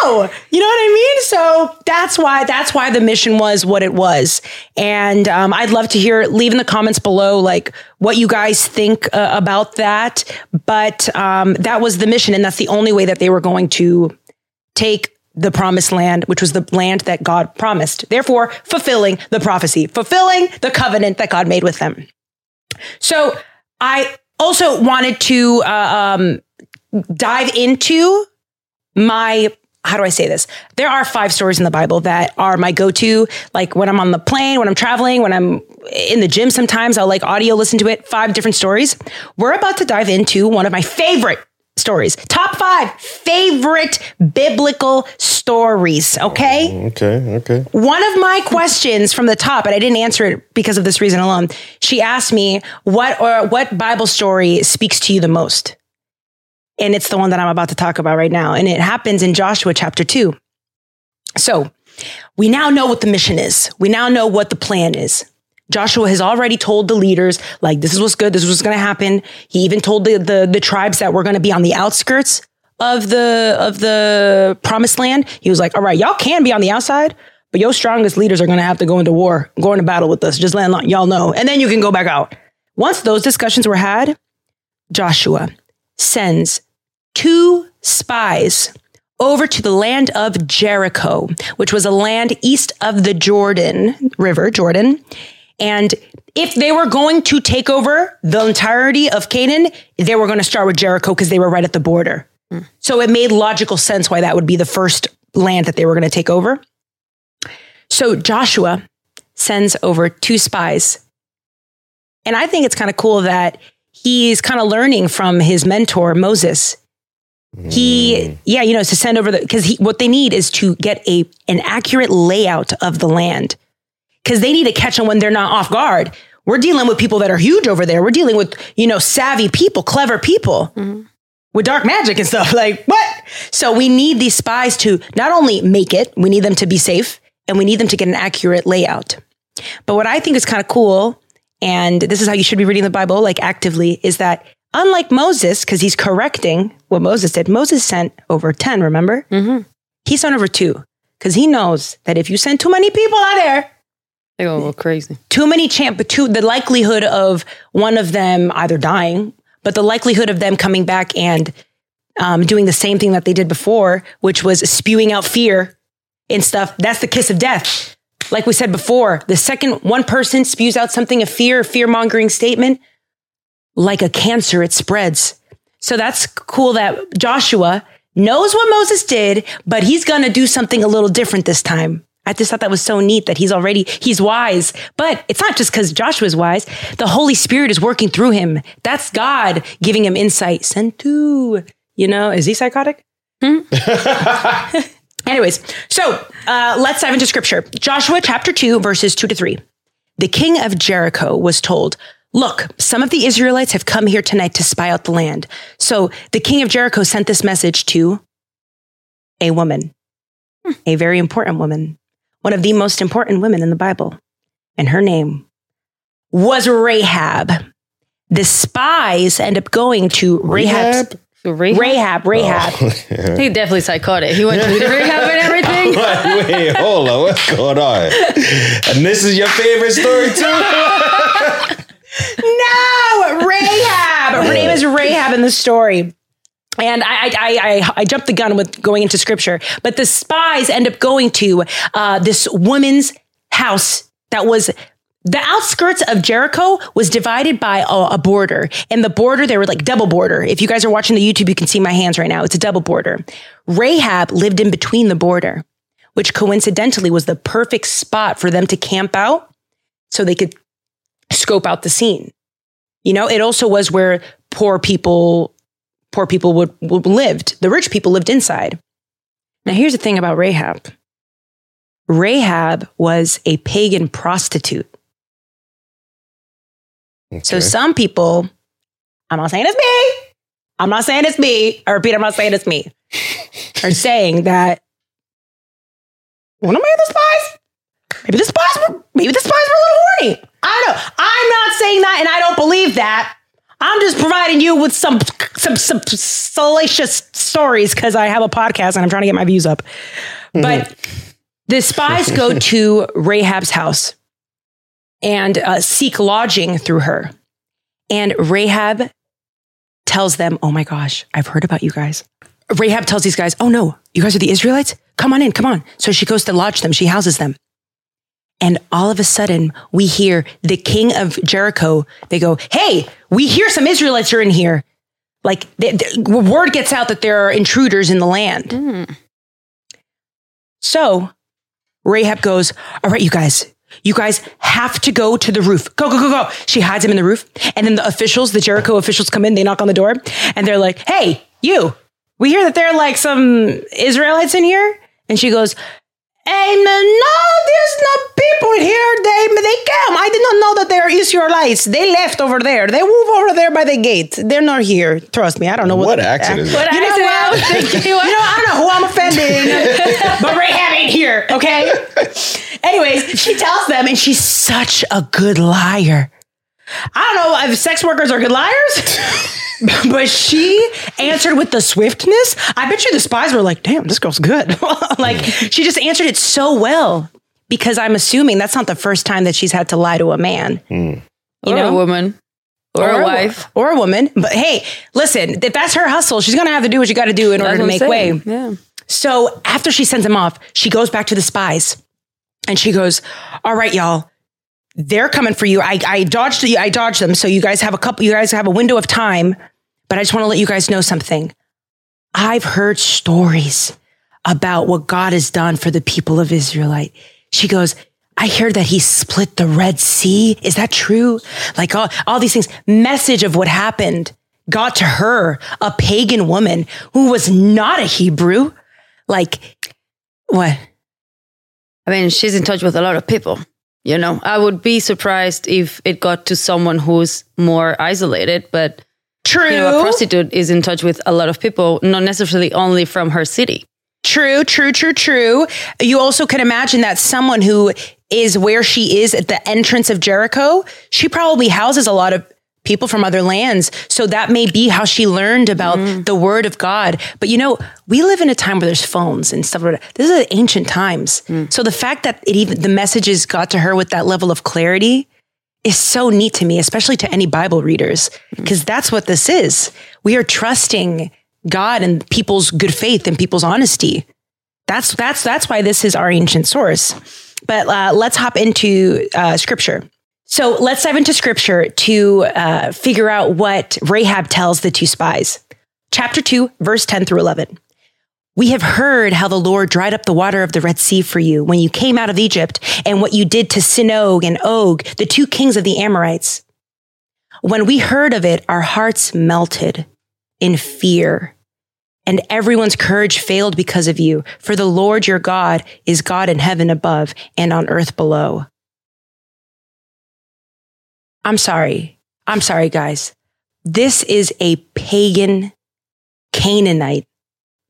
no. You know what I mean? So that's why that's why the mission was what it was. And um, I'd love to hear. Leave in the comments below, like what you guys think uh, about that. But um, that was the mission, and that's the only way that they were going to take the promised land, which was the land that God promised. Therefore, fulfilling the prophecy, fulfilling the covenant that God made with them. So I also wanted to uh, um, dive into my. How do I say this? There are five stories in the Bible that are my go-to. Like when I'm on the plane, when I'm traveling, when I'm in the gym. Sometimes I'll like audio listen to it. Five different stories. We're about to dive into one of my favorite stories. Top five favorite biblical stories. Okay. Mm, okay, okay. One of my questions from the top, and I didn't answer it because of this reason alone. She asked me what or what Bible story speaks to you the most, and it's the one that I'm about to talk about right now, and it happens in Joshua chapter two. So we now know what the mission is. We now know what the plan is. Joshua has already told the leaders, like, this is what's good, this is what's going to happen. He even told the, the, the tribes that were going to be on the outskirts of the, of the promised land. He was like, all right, y'all can be on the outside, but your strongest leaders are going to have to go into war, go into battle with us. Just let y'all know. And then you can go back out. Once those discussions were had, Joshua sends two spies over to the land of Jericho, which was a land east of the Jordan River, Jordan. And if they were going to take over the entirety of Canaan, they were going to start with Jericho because they were right at the border. Hmm. So it made logical sense why that would be the first land that they were going to take over. So Joshua sends over two spies. And I think it's kind of cool that he's kind of learning from his mentor, Moses. He, hmm. yeah, you know, to send over the because what they need is to get a an accurate layout of the land because they need to catch them when they're not off guard. We're dealing with people that are huge over there. We're dealing with you know savvy people, clever people with dark magic and stuff. Like what? So we need these spies to not only make it, we need them to be safe, and we need them to get an accurate layout. But what I think is kind of cool, and this is how you should be reading the Bible, like actively, is that unlike Moses, because he's correcting what Moses did, Moses sent over 10, remember? Mm-hmm. He sent over two, because he knows that if you send too many people out there, Gonna go crazy. too many champ, but too, the likelihood of one of them either dying, but the likelihood of them coming back and um, doing the same thing that they did before, which was spewing out fear and stuff, that's the kiss of death. Like we said before, the second one person spews out something of fear, a fear mongering statement, like a cancer, it spreads. So that's cool that Joshua knows what Moses did, but he's going to do something a little different this time. I just thought that was so neat that he's already, he's wise. But it's not just because Joshua's wise. The Holy Spirit is working through him. That's God giving him insight. Sentu, you know, is he psychotic? Anyways, so uh, let's dive into scripture. Joshua chapter 2, verses 2 to 3. The king of Jericho was told, Look, some of the Israelites have come here tonight to spy out the land. So the king of Jericho sent this message to a woman, a very important woman, one of the most important women in the Bible. And her name was Rahab. The spies end up going to Rahab's. So Rahab, Rahab, Rahab. Oh, he definitely psychotic. He went to the rehab and everything. Wait, wait, hold on. What's going on? And this is your favorite story too? No, Rahab. Her name is Rahab in the story. And I, I, I, I jumped the gun with going into scripture, but the spies end up going to uh, this woman's house that was the outskirts of Jericho was divided by a, a border, and the border they were like double border. If you guys are watching the YouTube, you can see my hands right now. It's a double border. Rahab lived in between the border, which coincidentally was the perfect spot for them to camp out, so they could scope out the scene. You know, it also was where poor people, poor people would, would lived. The rich people lived inside. Now, here's the thing about Rahab. Rahab was a pagan prostitute. So some people, I'm not saying it's me. I'm not saying it's me. I repeat, I'm not saying it's me. Are saying that one of my other spies, maybe the spies were, maybe the spies were a little horny. I don't know. I'm not saying that, and I don't believe that. I'm just providing you with some some some salacious stories because I have a podcast and I'm trying to get my views up. But the spies go to Rahab's house and uh, seek lodging through her. And Rahab tells them, Oh my gosh, I've heard about you guys. Rahab tells these guys, Oh no, you guys are the Israelites? Come on in, come on. So she goes to lodge them, she houses them. And all of a sudden, we hear the king of Jericho. They go, Hey, we hear some Israelites are in here. Like, the, the- word gets out that there are intruders in the land. Mm. So Rahab goes, All right, you guys, you guys have to go to the roof. Go, go, go, go. She hides him in the roof. And then the officials, the Jericho officials come in, they knock on the door, and they're like, Hey, you, we hear that there are like some Israelites in here. And she goes, Hey, no, no, there's no people here. They they came. I did not know that they're Israelites. They left over there. They move over there by the gate. They're not here. Trust me. I don't know what, What accent is What that? you know accent what? I was thinking? you know, I don't know who I'm offending, but Rahab ain't here, okay? Anyways, she tells them, and she's such a good liar. I don't know if sex workers are good liars, but she answered with the swiftness. I bet you the spies were like, damn, this girl's good. like, she just answered it so well because I'm assuming that's not the first time that she's had to lie to a man. Hmm. You or know? a woman. Or, a wo- wife. or a woman. But hey, listen, if that's her hustle, she's gonna have to do what you got to do in order to make I'm way. Yeah. So after she sends him off, she goes back to the spies and she goes, All right, y'all, they're coming for you. I, I dodged I dodged them. So you guys have a couple, you guys have a window of time, but I just want to let you guys know something. I've heard stories about what God has done for the people of Israelite. She goes, I heard that he split the Red Sea. Is that true? Like all, all these things, message of what happened. got to her, a pagan woman who was not a Hebrew. Like, what? I mean, she's in touch with a lot of people. You know, I would be surprised if it got to someone who's more isolated, but True. you know, a prostitute is in touch with a lot of people, not necessarily only from her city. True, true, true, true. You also can imagine that someone who is where she is at the entrance of Jericho, she probably houses a lot of people from other lands. So that may be how she learned about mm-hmm. the word of God. But you know, we live in a time where there's phones and stuff. This is ancient times. Mm. So the fact that it even the messages got to her with that level of clarity is so neat to me, especially to any Bible readers, because that's what this is. We are trusting God and people's good faith and people's honesty. That's that's that's why this is our ancient source. But uh, let's hop into uh, scripture. So let's dive into scripture to uh, figure out what Rahab tells the two spies. Chapter 2, verse 10 through 11. We have heard how the Lord dried up the water of the Red Sea for you when you came out of Egypt and what you did to Sihon and Og, the two kings of the Amorites. When we heard of it, our hearts melted in fear and everyone's courage failed because of you. For the Lord your God is God in heaven above and on earth below. I'm sorry. I'm sorry, guys. This is a pagan Canaanite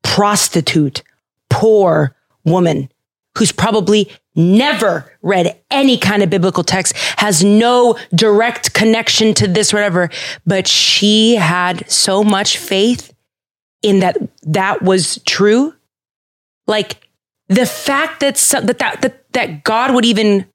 prostitute, poor woman who's probably never read any kind of biblical text, has no direct connection to this, whatever, but she had so much faith in that that was true. Like the fact that, some, that, that, that, that God would even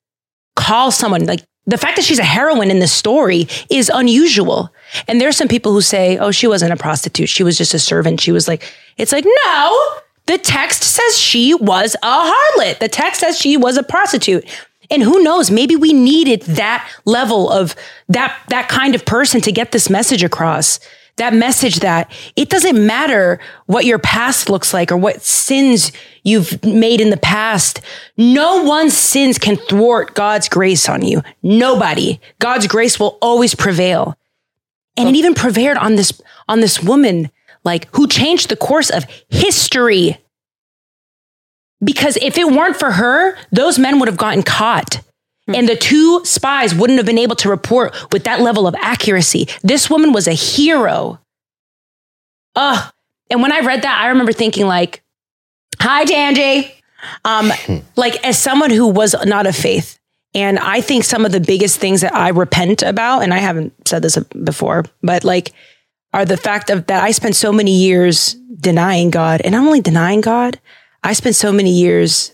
call someone like the fact that she's a heroine in this story is unusual. And there's some people who say, oh, she wasn't a prostitute. She was just a servant. She was like, it's like, no, the text says she was a harlot. The text says she was a prostitute. And who knows, maybe we needed that level of that, that kind of person to get this message across. That message that it doesn't matter what your past looks like or what sins you've made in the past. No one's sins can thwart God's grace on you. Nobody. God's grace will always prevail. And it even prevailed on this, on this woman, like who changed the course of history. Because if it weren't for her, those men would have gotten caught. And the two spies wouldn't have been able to report with that level of accuracy. This woman was a hero. Ugh. And when I read that, I remember thinking like, hi, Tanji. Um, like as someone who was not of faith, and I think some of the biggest things that I repent about, and I haven't said this before, but like are the fact of that I spent so many years denying God. And not only denying God, I spent so many years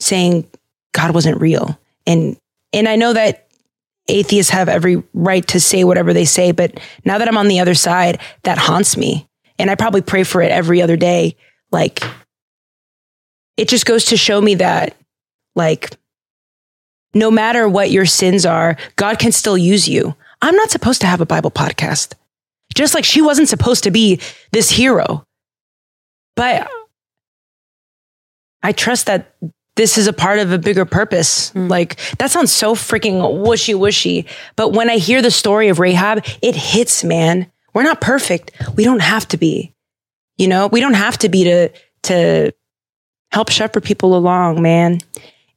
saying God wasn't real. And and I know that atheists have every right to say whatever they say, but now that I'm on the other side, that haunts me. And I probably pray for it every other day. Like it just goes to show me that like no matter what your sins are, God can still use you. I'm not supposed to have a Bible podcast. Just like she wasn't supposed to be this hero. But I trust that this is a part of a bigger purpose. Like that sounds so freaking wishy washy. But when I hear the story of Rahab, it hits, man. We're not perfect. We don't have to be. You know, we don't have to be to to help shepherd people along, man.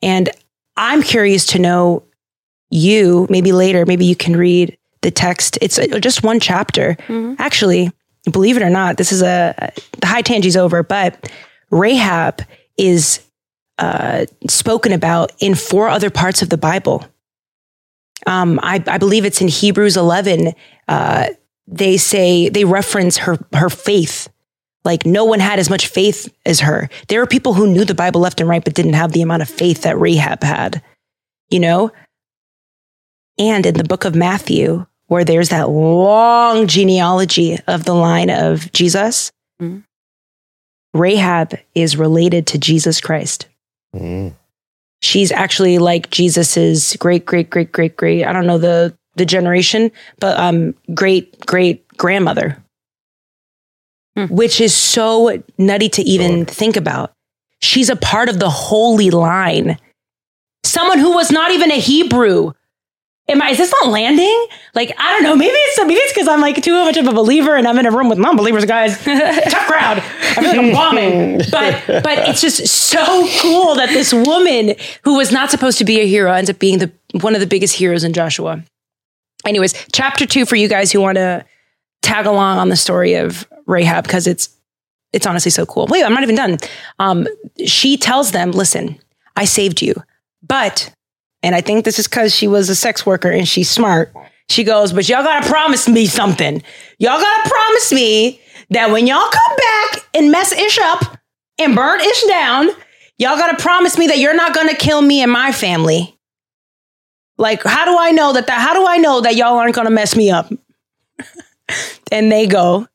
And I'm curious to know you, maybe later, maybe you can read the text. It's uh, just one chapter. Actually, believe it or not, this is a the high tangy's over, but Rahab is uh, spoken about in four other parts of the Bible. Um, I, I believe it's in Hebrews 11. Uh, they say they reference her her faith. Like no one had as much faith as her. There are people who knew the Bible left and right, but didn't have the amount of faith that Rahab had. You know. And in the book of Matthew, where there's that long genealogy of the line of Jesus, Mhm. Rahab is related to Jesus Christ. Mm. She's actually like Jesus's great, great, great, great, great. I don't know the the generation, but um, great, great grandmother, Hmm. which is so nutty to even think about. She's a part of the holy line. Someone who was not even a Hebrew Am I, is this not landing? Like, I don't know. Maybe it's maybe it's because I'm like too much of a believer and I'm in a room with non-believers, guys. Tough crowd. I feel like I'm bombing. But but it's just so cool that this woman who was not supposed to be a hero ends up being the one of the biggest heroes in Joshua. Anyways, chapter two for you guys who want to tag along on the story of Rahab because it's it's honestly so cool. Wait, I'm not even done. Um, she tells them, "Listen, I saved you, but." And I think this is because she was a sex worker and she's smart. She goes, but y'all gotta promise me something. Y'all gotta promise me that when y'all come back and mess Ish up and burn Ish down, y'all gotta promise me that you're not gonna kill me and my family. Like, how do I know that? how do I know that y'all aren't gonna mess me up? and they go,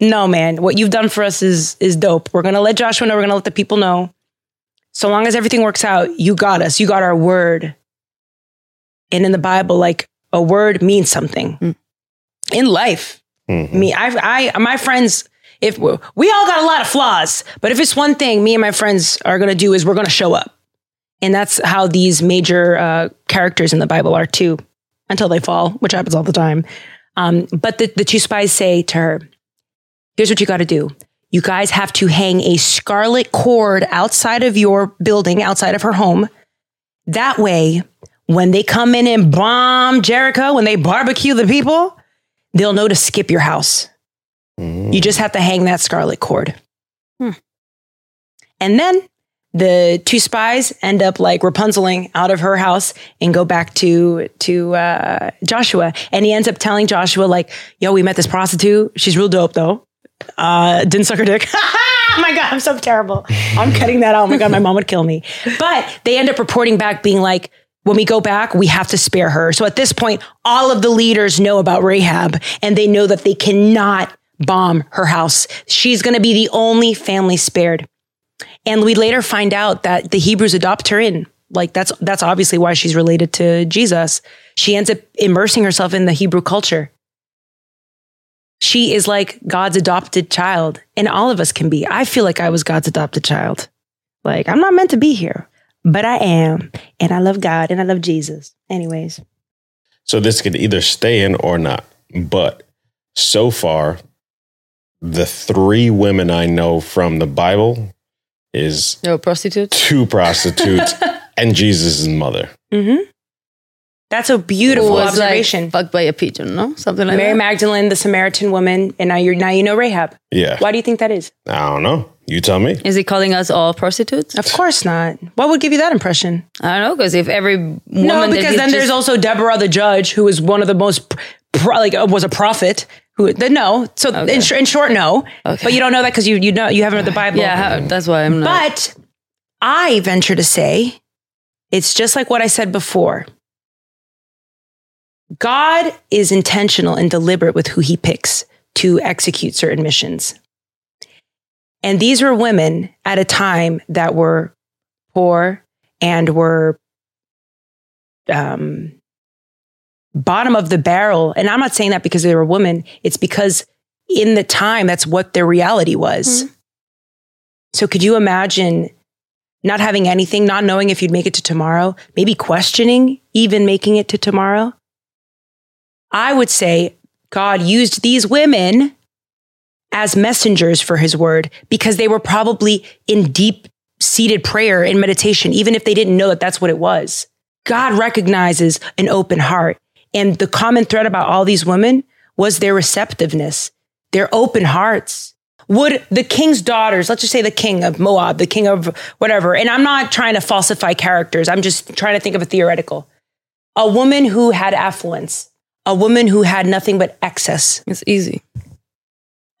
no, man, what you've done for us is is dope. We're gonna let Joshua know. We're gonna let the people know. So long as everything works out, you got us. You got our word. And in the Bible, like a word means something Mm. in life. Mhm. Me, I, I, my friends, if we we all got a lot of flaws, but if it's one thing me and my friends are going to do is we're going to show up. And that's how these major uh, characters in the Bible are too, until they fall, which happens all the time. Um, but the, the two spies say to her, here's what you got to do. You guys have to hang a scarlet cord outside of your building, outside of her home. That way, when they come in and bomb Jericho, when they barbecue the people, they'll know to skip your house. You just have to hang that scarlet cord. Hmm. And then the two spies end up like Rapunzeling out of her house and go back to to uh, Joshua. And he ends up telling Joshua like, "Yo, we met this prostitute. She's real dope though. Uh, didn't suck her dick." oh my god, I'm so terrible. I'm cutting that out. Oh my god, my mom would kill me. But they end up reporting back, being like. When we go back, we have to spare her. So at this point, all of the leaders know about Rahab and they know that they cannot bomb her house. She's going to be the only family spared. And we later find out that the Hebrews adopt her in. Like that's that's obviously why she's related to Jesus. She ends up immersing herself in the Hebrew culture. She is like God's adopted child, and all of us can be. I feel like I was God's adopted child. Like I'm not meant to be here, but I am, and I love God and I love Jesus. Anyways, So this could either stay in or not. But so far, the three women I know from the Bible is No prostitutes. two prostitutes and Jesus' mother. hmm that's a beautiful Who was, like, observation. fucked by a pigeon, no? Something like Mary that. Magdalene, the Samaritan woman, and now you're now you know Rahab. Yeah. Why do you think that is? I don't know. You tell me. Is he calling us all prostitutes? Of course not. What would give you that impression? I don't know, because if every woman no, because he then there's just- also Deborah the judge, who was one of the most pro, like uh, was a prophet. Who the no? So Okay. in, sh- in short, no. Okay. But you don't know that because you you know you haven't read the Bible. yeah, how, that's why I'm not. But I venture to say, it's just like what I said before. God is intentional and deliberate with who he picks to execute certain missions. And these were women at a time that were poor and were um, bottom of the barrel. And I'm not saying that because they were women, it's because in the time, that's what their reality was. So could you imagine not having anything, not knowing if you'd make it to tomorrow, maybe questioning even making it to tomorrow? I would say God used these women as messengers for his word because they were probably in deep seated prayer and meditation, even if they didn't know that that's what it was. God recognizes an open heart. And the common thread about all these women was their receptiveness, their open hearts. Would the king's daughters, let's just say the king of Moab, the king of whatever, and I'm not trying to falsify characters, I'm just trying to think of a theoretical. A woman who had affluence, a woman who had nothing but excess. it's easy.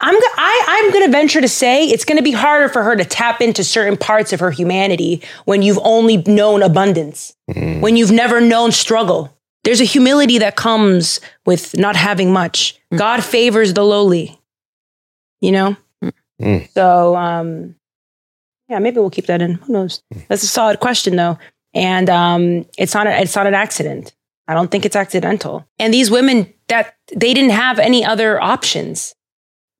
I'm, go- I, I'm going to venture to say it's going to be harder for her to tap into certain parts of her humanity when you've only known abundance, when you've never known struggle. There's a humility that comes with not having much. God favors the lowly, you know? Mm. So, um, yeah, maybe we'll keep that in. Who knows? That's a solid question, though. And um, it's not a, it's not an accident. I don't think it's accidental. And these women that they didn't have any other options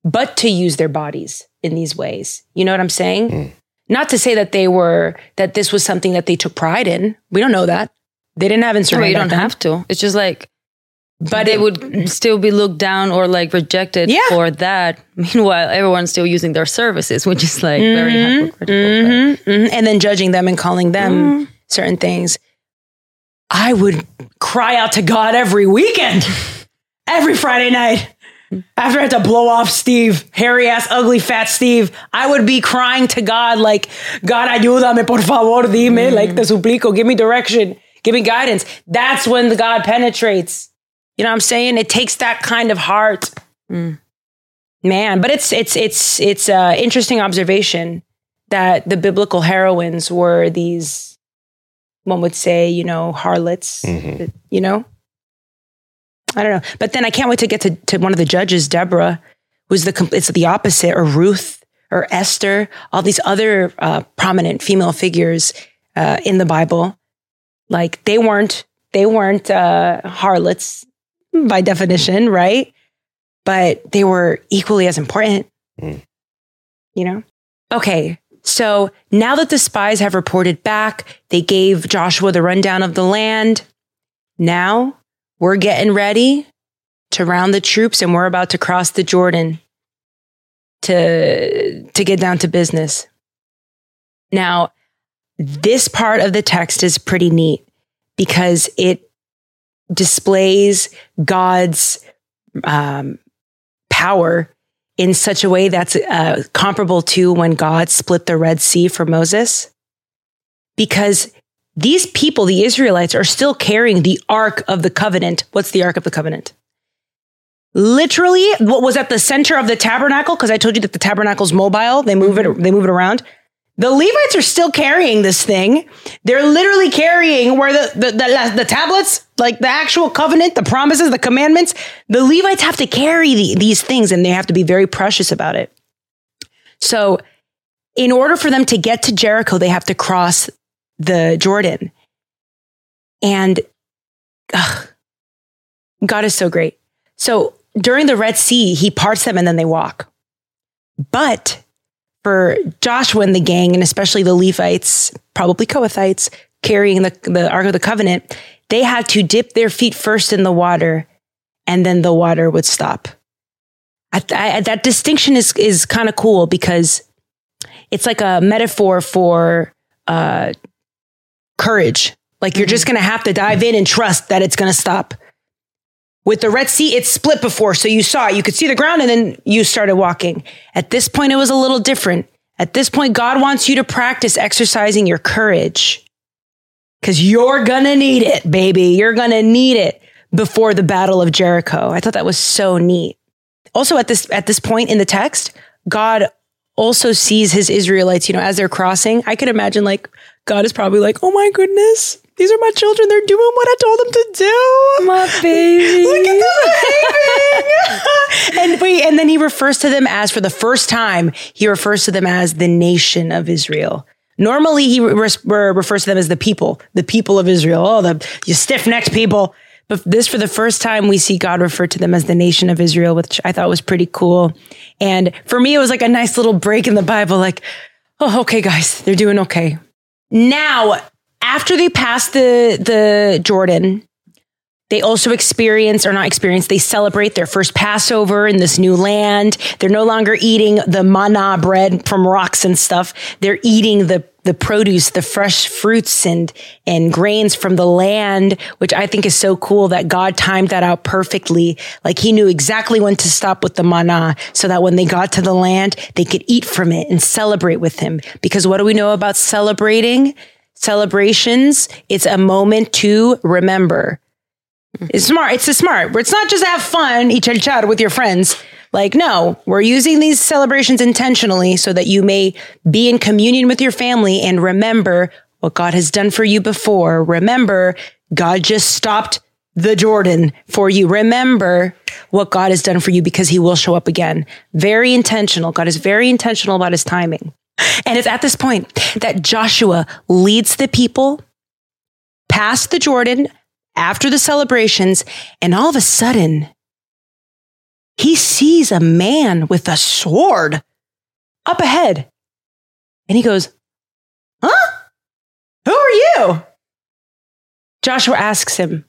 but to use their bodies in these ways. You know what I'm saying? Mm. Not to say that they were that this was something that they took pride in. We don't know that. They didn't have Instagram. No, you don't then. have to. It's just like, But but they it- would still be looked down or like rejected Yeah. for that. Meanwhile, everyone's still using their services, which is like very hypocritical. but- Mhm, mhm. And then judging them and calling them certain things. I would cry out to God every weekend, every Friday night. After I had to blow off Steve, hairy ass, ugly, fat Steve, I would be crying to God, like, God, ayúdame, por favor, dime, mm. like, te suplico, give me direction, give me guidance. That's when the God penetrates. You know what I'm saying? It takes that kind of heart. Mm. Man, but it's it's it's it's an interesting observation that the biblical heroines were these one would say, you know, harlots, Mhm. you know? I don't know. But then I can't wait to get to, to one of the judges, Deborah, who's the it's the opposite, or Ruth or Esther, all these other uh, prominent female figures uh, in the Bible. Like they weren't they weren't uh, harlots by definition, right? But they were equally as important. Mm. You know? Okay. So now that the spies have reported back, they gave Joshua the rundown of the land. Now we're getting ready to round the troops and we're about to cross the Jordan to, to get down to business. Now, this part of the text is pretty neat because it displays God's um, power in such a way that's uh, comparable to when God split the Red Sea for Moses. Because these people, the Israelites, are still carrying the Ark of the Covenant. What's the Ark of the Covenant? Literally, what was at the center of the tabernacle, because I told you that the tabernacle's mobile, they move it, they move it around. The Levites are still carrying this thing. They're literally carrying where the, the, the, the tablets, like the actual covenant, the promises, the commandments, the Levites have to carry the, these things and they have to be very precious about it. So, in order for them to get to Jericho, they have to cross the Jordan. And ugh, God is so great. So, during the Red Sea, he parts them and then they walk. But for Joshua and the gang, and especially the Levites, probably Kohathites, carrying the, the Ark of the Covenant, they had to dip their feet first in the water and then the water would stop. I, I, that distinction is, is kind of cool because it's like a metaphor for uh, courage. Like you're just going to have to dive in and trust that it's going to stop. With the Red Sea, it split before. So you saw it. You could see the ground and then you started walking. At this point, it was a little different. At this point, God wants you to practice exercising your courage because you're going to need it, baby. You're going to need it before the Battle of Jericho. I thought that was so neat. Also, at this, at this point in the text, God also sees his Israelites, you know, as they're crossing. I could imagine like God is probably like, oh my goodness, these are my children. They're doing what I told them to do. My baby. Look at them behaving. and wait, and then he refers to them as, for the first time, he refers to them as the nation of Israel. Normally, he re- re- refers to them as the people, the people of Israel. Oh, the you stiff necked people. But this, for the first time, we see God refer to them as the nation of Israel, which I thought was pretty cool. And for me, it was like a nice little break in the Bible. Like, oh, okay, guys, they're doing okay. Now, after they pass the the Jordan, they also experience, or not experience, they celebrate their first Passover in this new land. They're no longer eating the manna bread from rocks and stuff. They're eating the, the produce, the fresh fruits and, and grains from the land, which I think is so cool that God timed that out perfectly. Like he knew exactly when to stop with the manna so that when they got to the land, they could eat from it and celebrate with him. Because what do we know about celebrating? Celebrations, it's a moment to remember. Mm-hmm. It's smart. It's a smart. It's not just have fun, each chat with your friends. Like, no, we're using these celebrations intentionally so that you may be in communion with your family and remember what God has done for you before. Remember, God just stopped the Jordan for you. Remember what God has done for you because he will show up again. Very intentional. God is very intentional about his timing. And it's at this point that Joshua leads the people past the Jordan after the celebrations, and all of a sudden, he sees a man with a sword up ahead. And he goes, Huh? Who are you? Joshua asks him,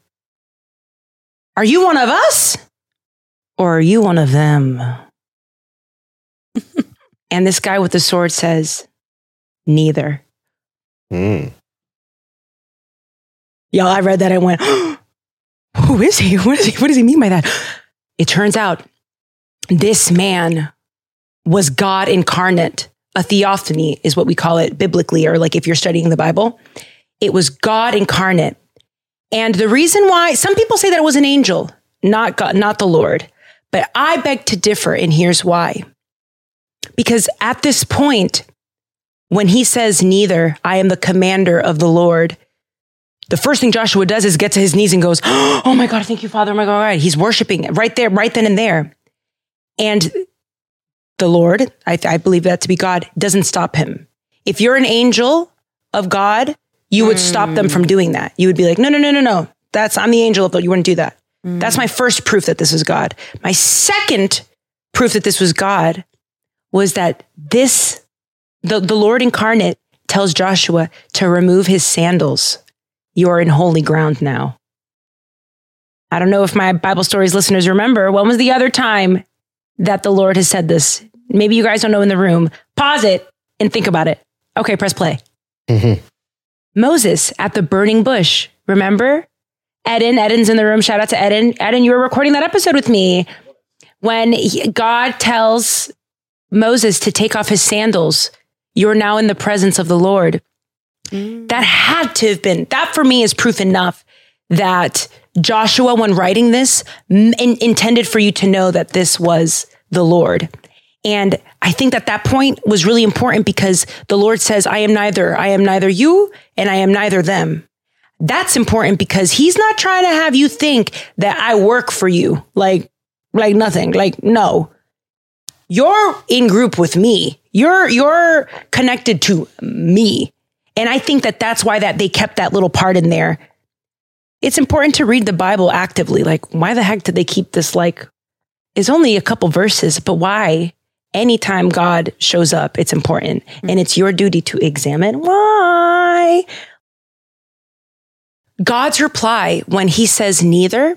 Are you one of us or are you one of them? And this guy with the sword says, Neither. Mm. Y'all, I read that and went, Who is he? What, is he? what does he mean by that? It turns out this man was God incarnate. A theophany is what we call it biblically, or like if you're studying the Bible. It was God incarnate. And the reason why some people say that it was an angel, not God, not the Lord. But I beg to differ, and here's why. Because at this point, when he says, Neither, I am the commander of the Lord, the first thing Joshua does is get to his knees and goes, Oh my God, thank you, Father. Oh my God. Right. He's worshiping right there, right then and there. And the Lord, I, I believe that to be God, doesn't stop him. If you're an angel of God, you would stop them from hmm. doing that. You would be like, No, no, no, no, no. That's, I'm the angel of God. You wouldn't do that. Hmm. That's my first proof that this was God. My second proof that this was God was that this, the, the Lord incarnate tells Joshua to remove his sandals. You are in holy ground now. I don't know if my Bible stories listeners remember. When was the other time that the Lord has said this? Maybe you guys don't know in the room. Pause it and think about it. Okay, press play. Mhm. Moses at the burning bush. Remember? Eden, Eden's in the room. Shout out to Eden. Eden, you were recording that episode with me when he- God tells Moses to take off his sandals. You're now in the presence of the Lord. Mm. That had to have been, that for me is proof enough that Joshua, when writing this, m- intended for you to know that this was the Lord. And I think that that point was really important because the Lord says, I am neither, I am neither you and I am neither them. That's important because he's not trying to have you think that I work for you. Like, like nothing. Like, no. You're in group with me. You're, you're connected to me. And I think that that's why that they kept that little part in there. It's important to read the Bible actively. Like, why the heck did they keep this like it's only a couple verses, but why? Anytime God shows up, it's important. Mm-hmm. And it's your duty to examine why. God's reply when he says neither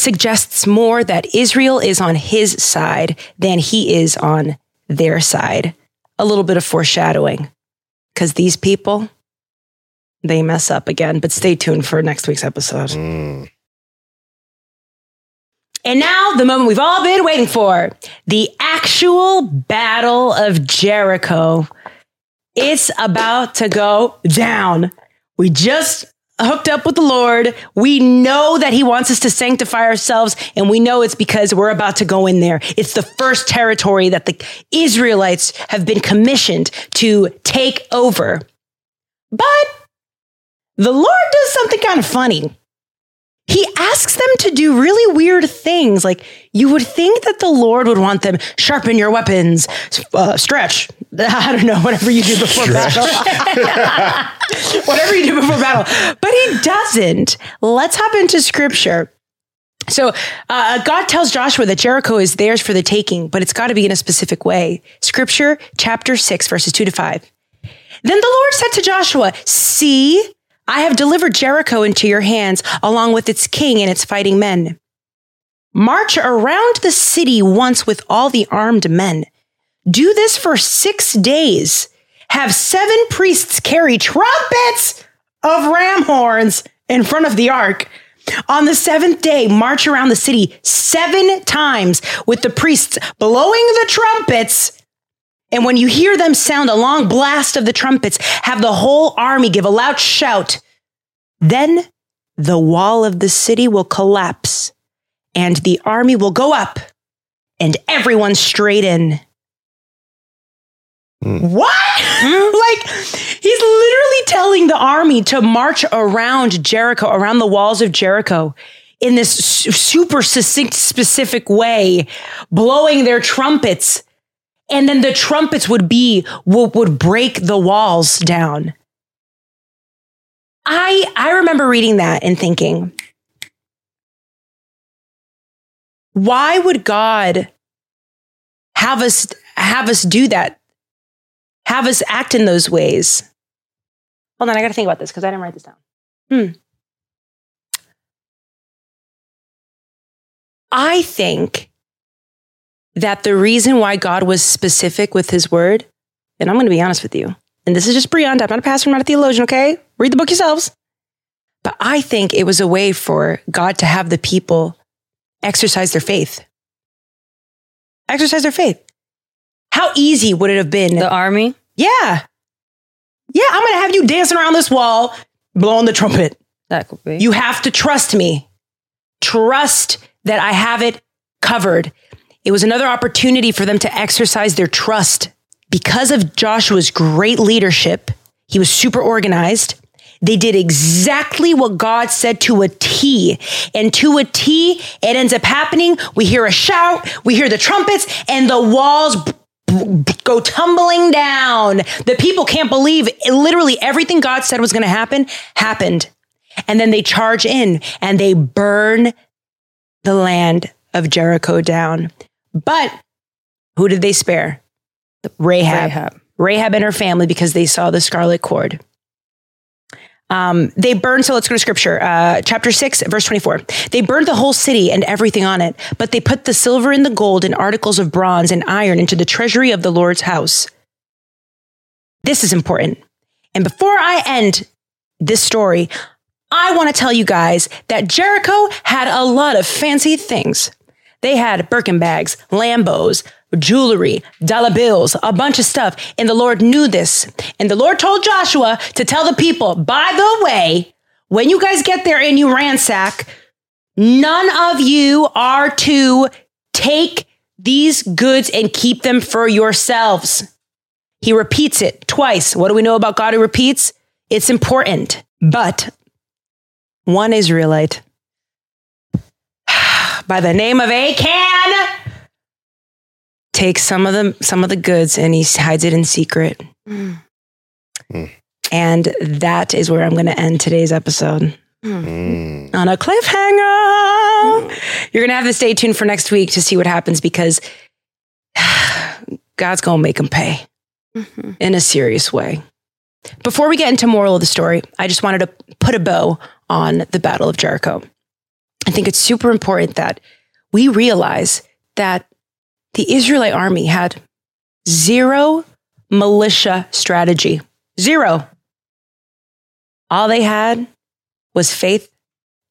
suggests more that Israel is on his side than he is on their side. A little bit of foreshadowing because these people, they mess up again. But stay tuned for next week's episode. Mm. And now, the moment we've all been waiting for the actual Battle of Jericho. It's about to go down. We just hooked up with the Lord. We know that He wants us to sanctify ourselves, and we know it's because we're about to go in there. It's the first territory that the Israelites have been commissioned to take over. But the Lord does something kind of funny he asks them to do really weird things. Like you would think that the Lord would want them sharpen your weapons, uh, stretch. I don't know, whatever you do before battle. whatever you do before battle. But he doesn't. Let's hop into scripture. So uh, God tells Joshua that Jericho is theirs for the taking, but it's got to be in a specific way. Scripture, chapter 6, verses 2 to 5. Then the Lord said to Joshua, See, I have delivered Jericho into your hands, along with its king and its fighting men. March around the city once with all the armed men. Do this for six days. Have seven priests carry trumpets of ram horns in front of the ark. On the seventh day, march around the city seven times with the priests blowing the trumpets and when you hear them sound a long blast of the trumpets, have the whole army give a loud shout. Then the wall of the city will collapse and the army will go up and everyone straight in. What? Mm-hmm. like, he's literally telling the army to march around Jericho, around the walls of Jericho in this su- super succinct, specific way, blowing their trumpets. And then the trumpets would be what would break the walls down. I i remember reading that and thinking why would god have us have us do that have us act in those ways. Hold on, I got to think about this because I didn't write this down. Hmm. I think that the reason why God was specific with his word, and I'm going to be honest with you, and this is just beyond, I'm not a pastor, I'm not a theologian, okay? Read the book yourselves. But I think it was a way for God to have the people exercise their faith. Exercise their faith. How easy would it have been? The army? Yeah. Yeah, I'm going to have you dancing around this wall, blowing the trumpet. That could be. You have to trust me. Trust that I have it covered. It was another opportunity for them to exercise their trust. Because of Joshua's great leadership, he was super organized. They did exactly what God said to a T. And to a T, it ends up happening. We hear a shout, we hear the trumpets, and the walls go tumbling down. The people can't believe it. literally everything God said was going to happen happened. And then they charge in and they burn the land of Jericho down. But who did they spare? Rahab. Rahab. Rahab and her family because they saw the scarlet cord. Um, they burned, so let's go to scripture. Uh, chapter 6, verse 24. They burned the whole city and everything on it, but they put the silver and the gold and articles of bronze and iron into the treasury of the Lord's house. This is important. And before I end this story, I want to tell you guys that Jericho had a lot of fancy things. They had Birkin bags, Lambos, jewelry, dollar bills, a bunch of stuff. And the Lord knew this. And the Lord told Joshua to tell the people, by the way, when you guys get there and you ransack, none of you are to take these goods and keep them for yourselves. He repeats it twice. What do we know about God who repeats? It's important. But one Israelite by the name of Achan takes some of the some of the goods and he hides it in secret. Mm. Mm. And that is where I'm going to end today's episode Mm. on a cliffhanger. You're going to have to stay tuned for next week to see what happens because God's going to make him pay Mhm. in a serious way. Before we get into moral of the story, I just wanted to put a bow on the Battle of Jericho. I think it's super important that we realize that the Israelite army had zero militia strategy. Zero. All they had was faith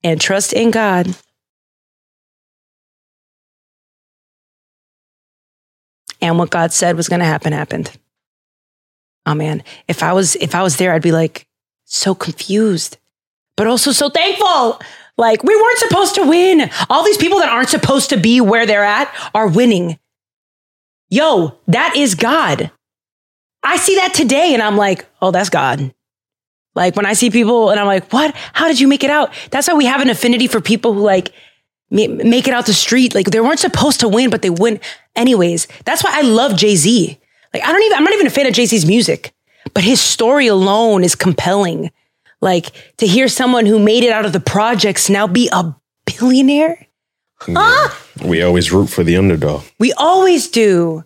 and trust in God. And what God said was going to happen happened. Oh man, if I was if I was there I'd be like so confused, but also so thankful. Like we weren't supposed to win. All these people that aren't supposed to be where they're at are winning. Yo, that is God. I see that today and I'm like, "Oh, that's God." Like when I see people and I'm like, "What? How did you make it out?" That's why we have an affinity for people who like make it out the street. Like they weren't supposed to win, but they win anyways. That's why I love Jay Z. Like I don't even. I'm not even a fan of Jay Z's music, but his story alone is compelling. Like to hear someone who made it out of the projects now be a billionaire. Yeah. Ah! We always root for the underdog. We always do.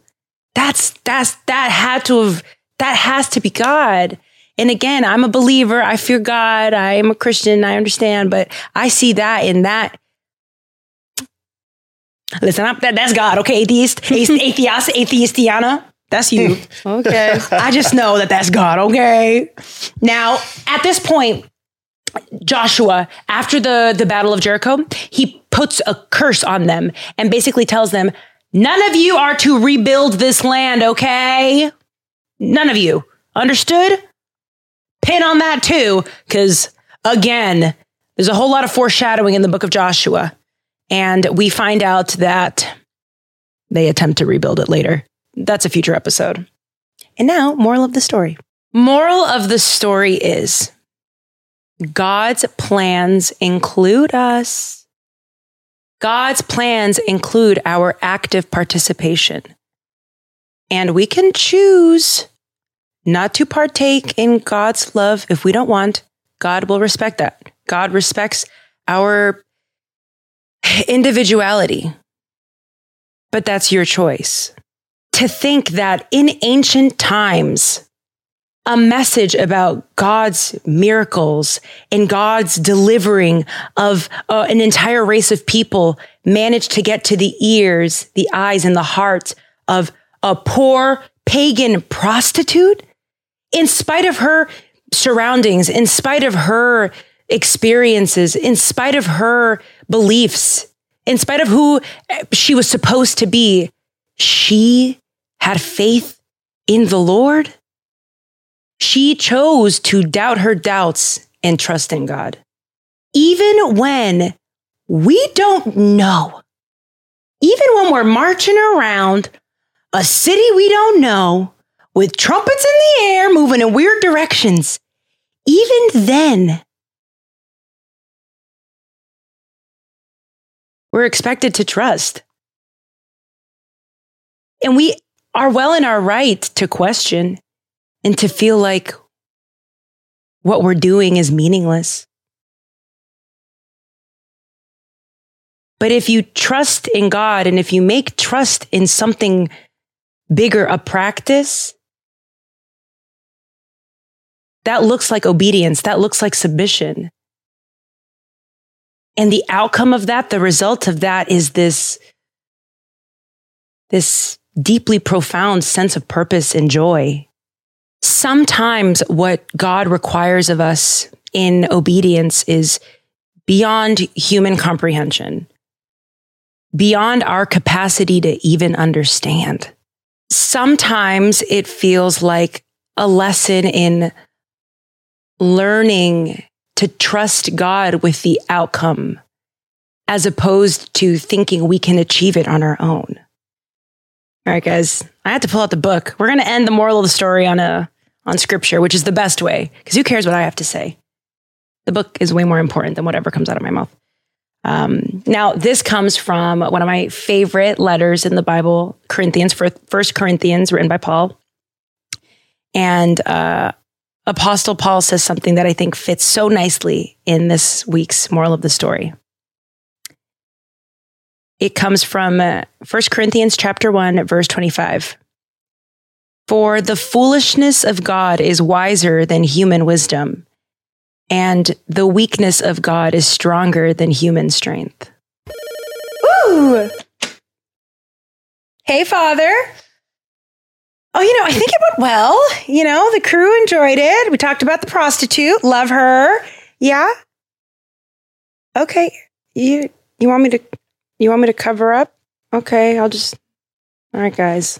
That's that's that had to have that has to be God. And again, I'm a believer. I fear God. I am a Christian. I understand, but I see that in that. Listen, I'm, that, that's God. Okay, atheist, atheist, atheistiana. That's you. Okay. I just know that that's God. Okay. Now, at this point, Joshua, after the, the battle of Jericho, he puts a curse on them and basically tells them, none of you are to rebuild this land. Okay. None of you. Understood? Pin on that too. Cause again, there's a whole lot of foreshadowing in the book of Joshua. And we find out that they attempt to rebuild it later. That's a future episode. And now, moral of the story. Moral of the story is God's plans include us. God's plans include our active participation. And we can choose not to partake in God's love if we don't want. God will respect that. God respects our individuality. But that's your choice to think that in ancient times, a message about God's miracles and God's delivering of uh, an entire race of people managed to get to the ears, the eyes, and the heart of a poor pagan prostitute in spite of her surroundings, in spite of her experiences, in spite of her beliefs, in spite of who she was supposed to be, she had faith in the Lord. She chose to doubt her doubts and trust in God. Even when we don't know, even when we're marching around a city we don't know with trumpets in the air moving in weird directions, even then, we're expected to trust. And we are well in our right to question and to feel like what we're doing is meaningless. But if you trust in God and if you make trust in something bigger a practice, that looks like obedience. That looks like submission. And the outcome of that, the result of that is this, this deeply profound sense of purpose and joy. Sometimes what God requires of us in obedience is beyond human comprehension, beyond our capacity to even understand. Sometimes it feels like a lesson in learning to trust God with the outcome as opposed to thinking we can achieve it on our own. All right, guys, I had to pull out the book. We're going to end the moral of the story on a on scripture, which is the best way because who cares what I have to say? The book is way more important than whatever comes out of my mouth. Um, now, this comes from one of my favorite letters in the Bible, Corinthians, First Corinthians, written by Paul. And uh, Apostle Paul says something that I think fits so nicely in this week's moral of the story. It comes from uh, 1 Corinthians chapter 1 verse 25. For the foolishness of God is wiser than human wisdom, and the weakness of God is stronger than human strength. Ooh. Hey, Father. Oh, you know, I think it went well. You know, the crew enjoyed it. We talked about the prostitute. Love her. Yeah. Okay. You you want me to you want me to cover up? Okay, I'll just All right, guys.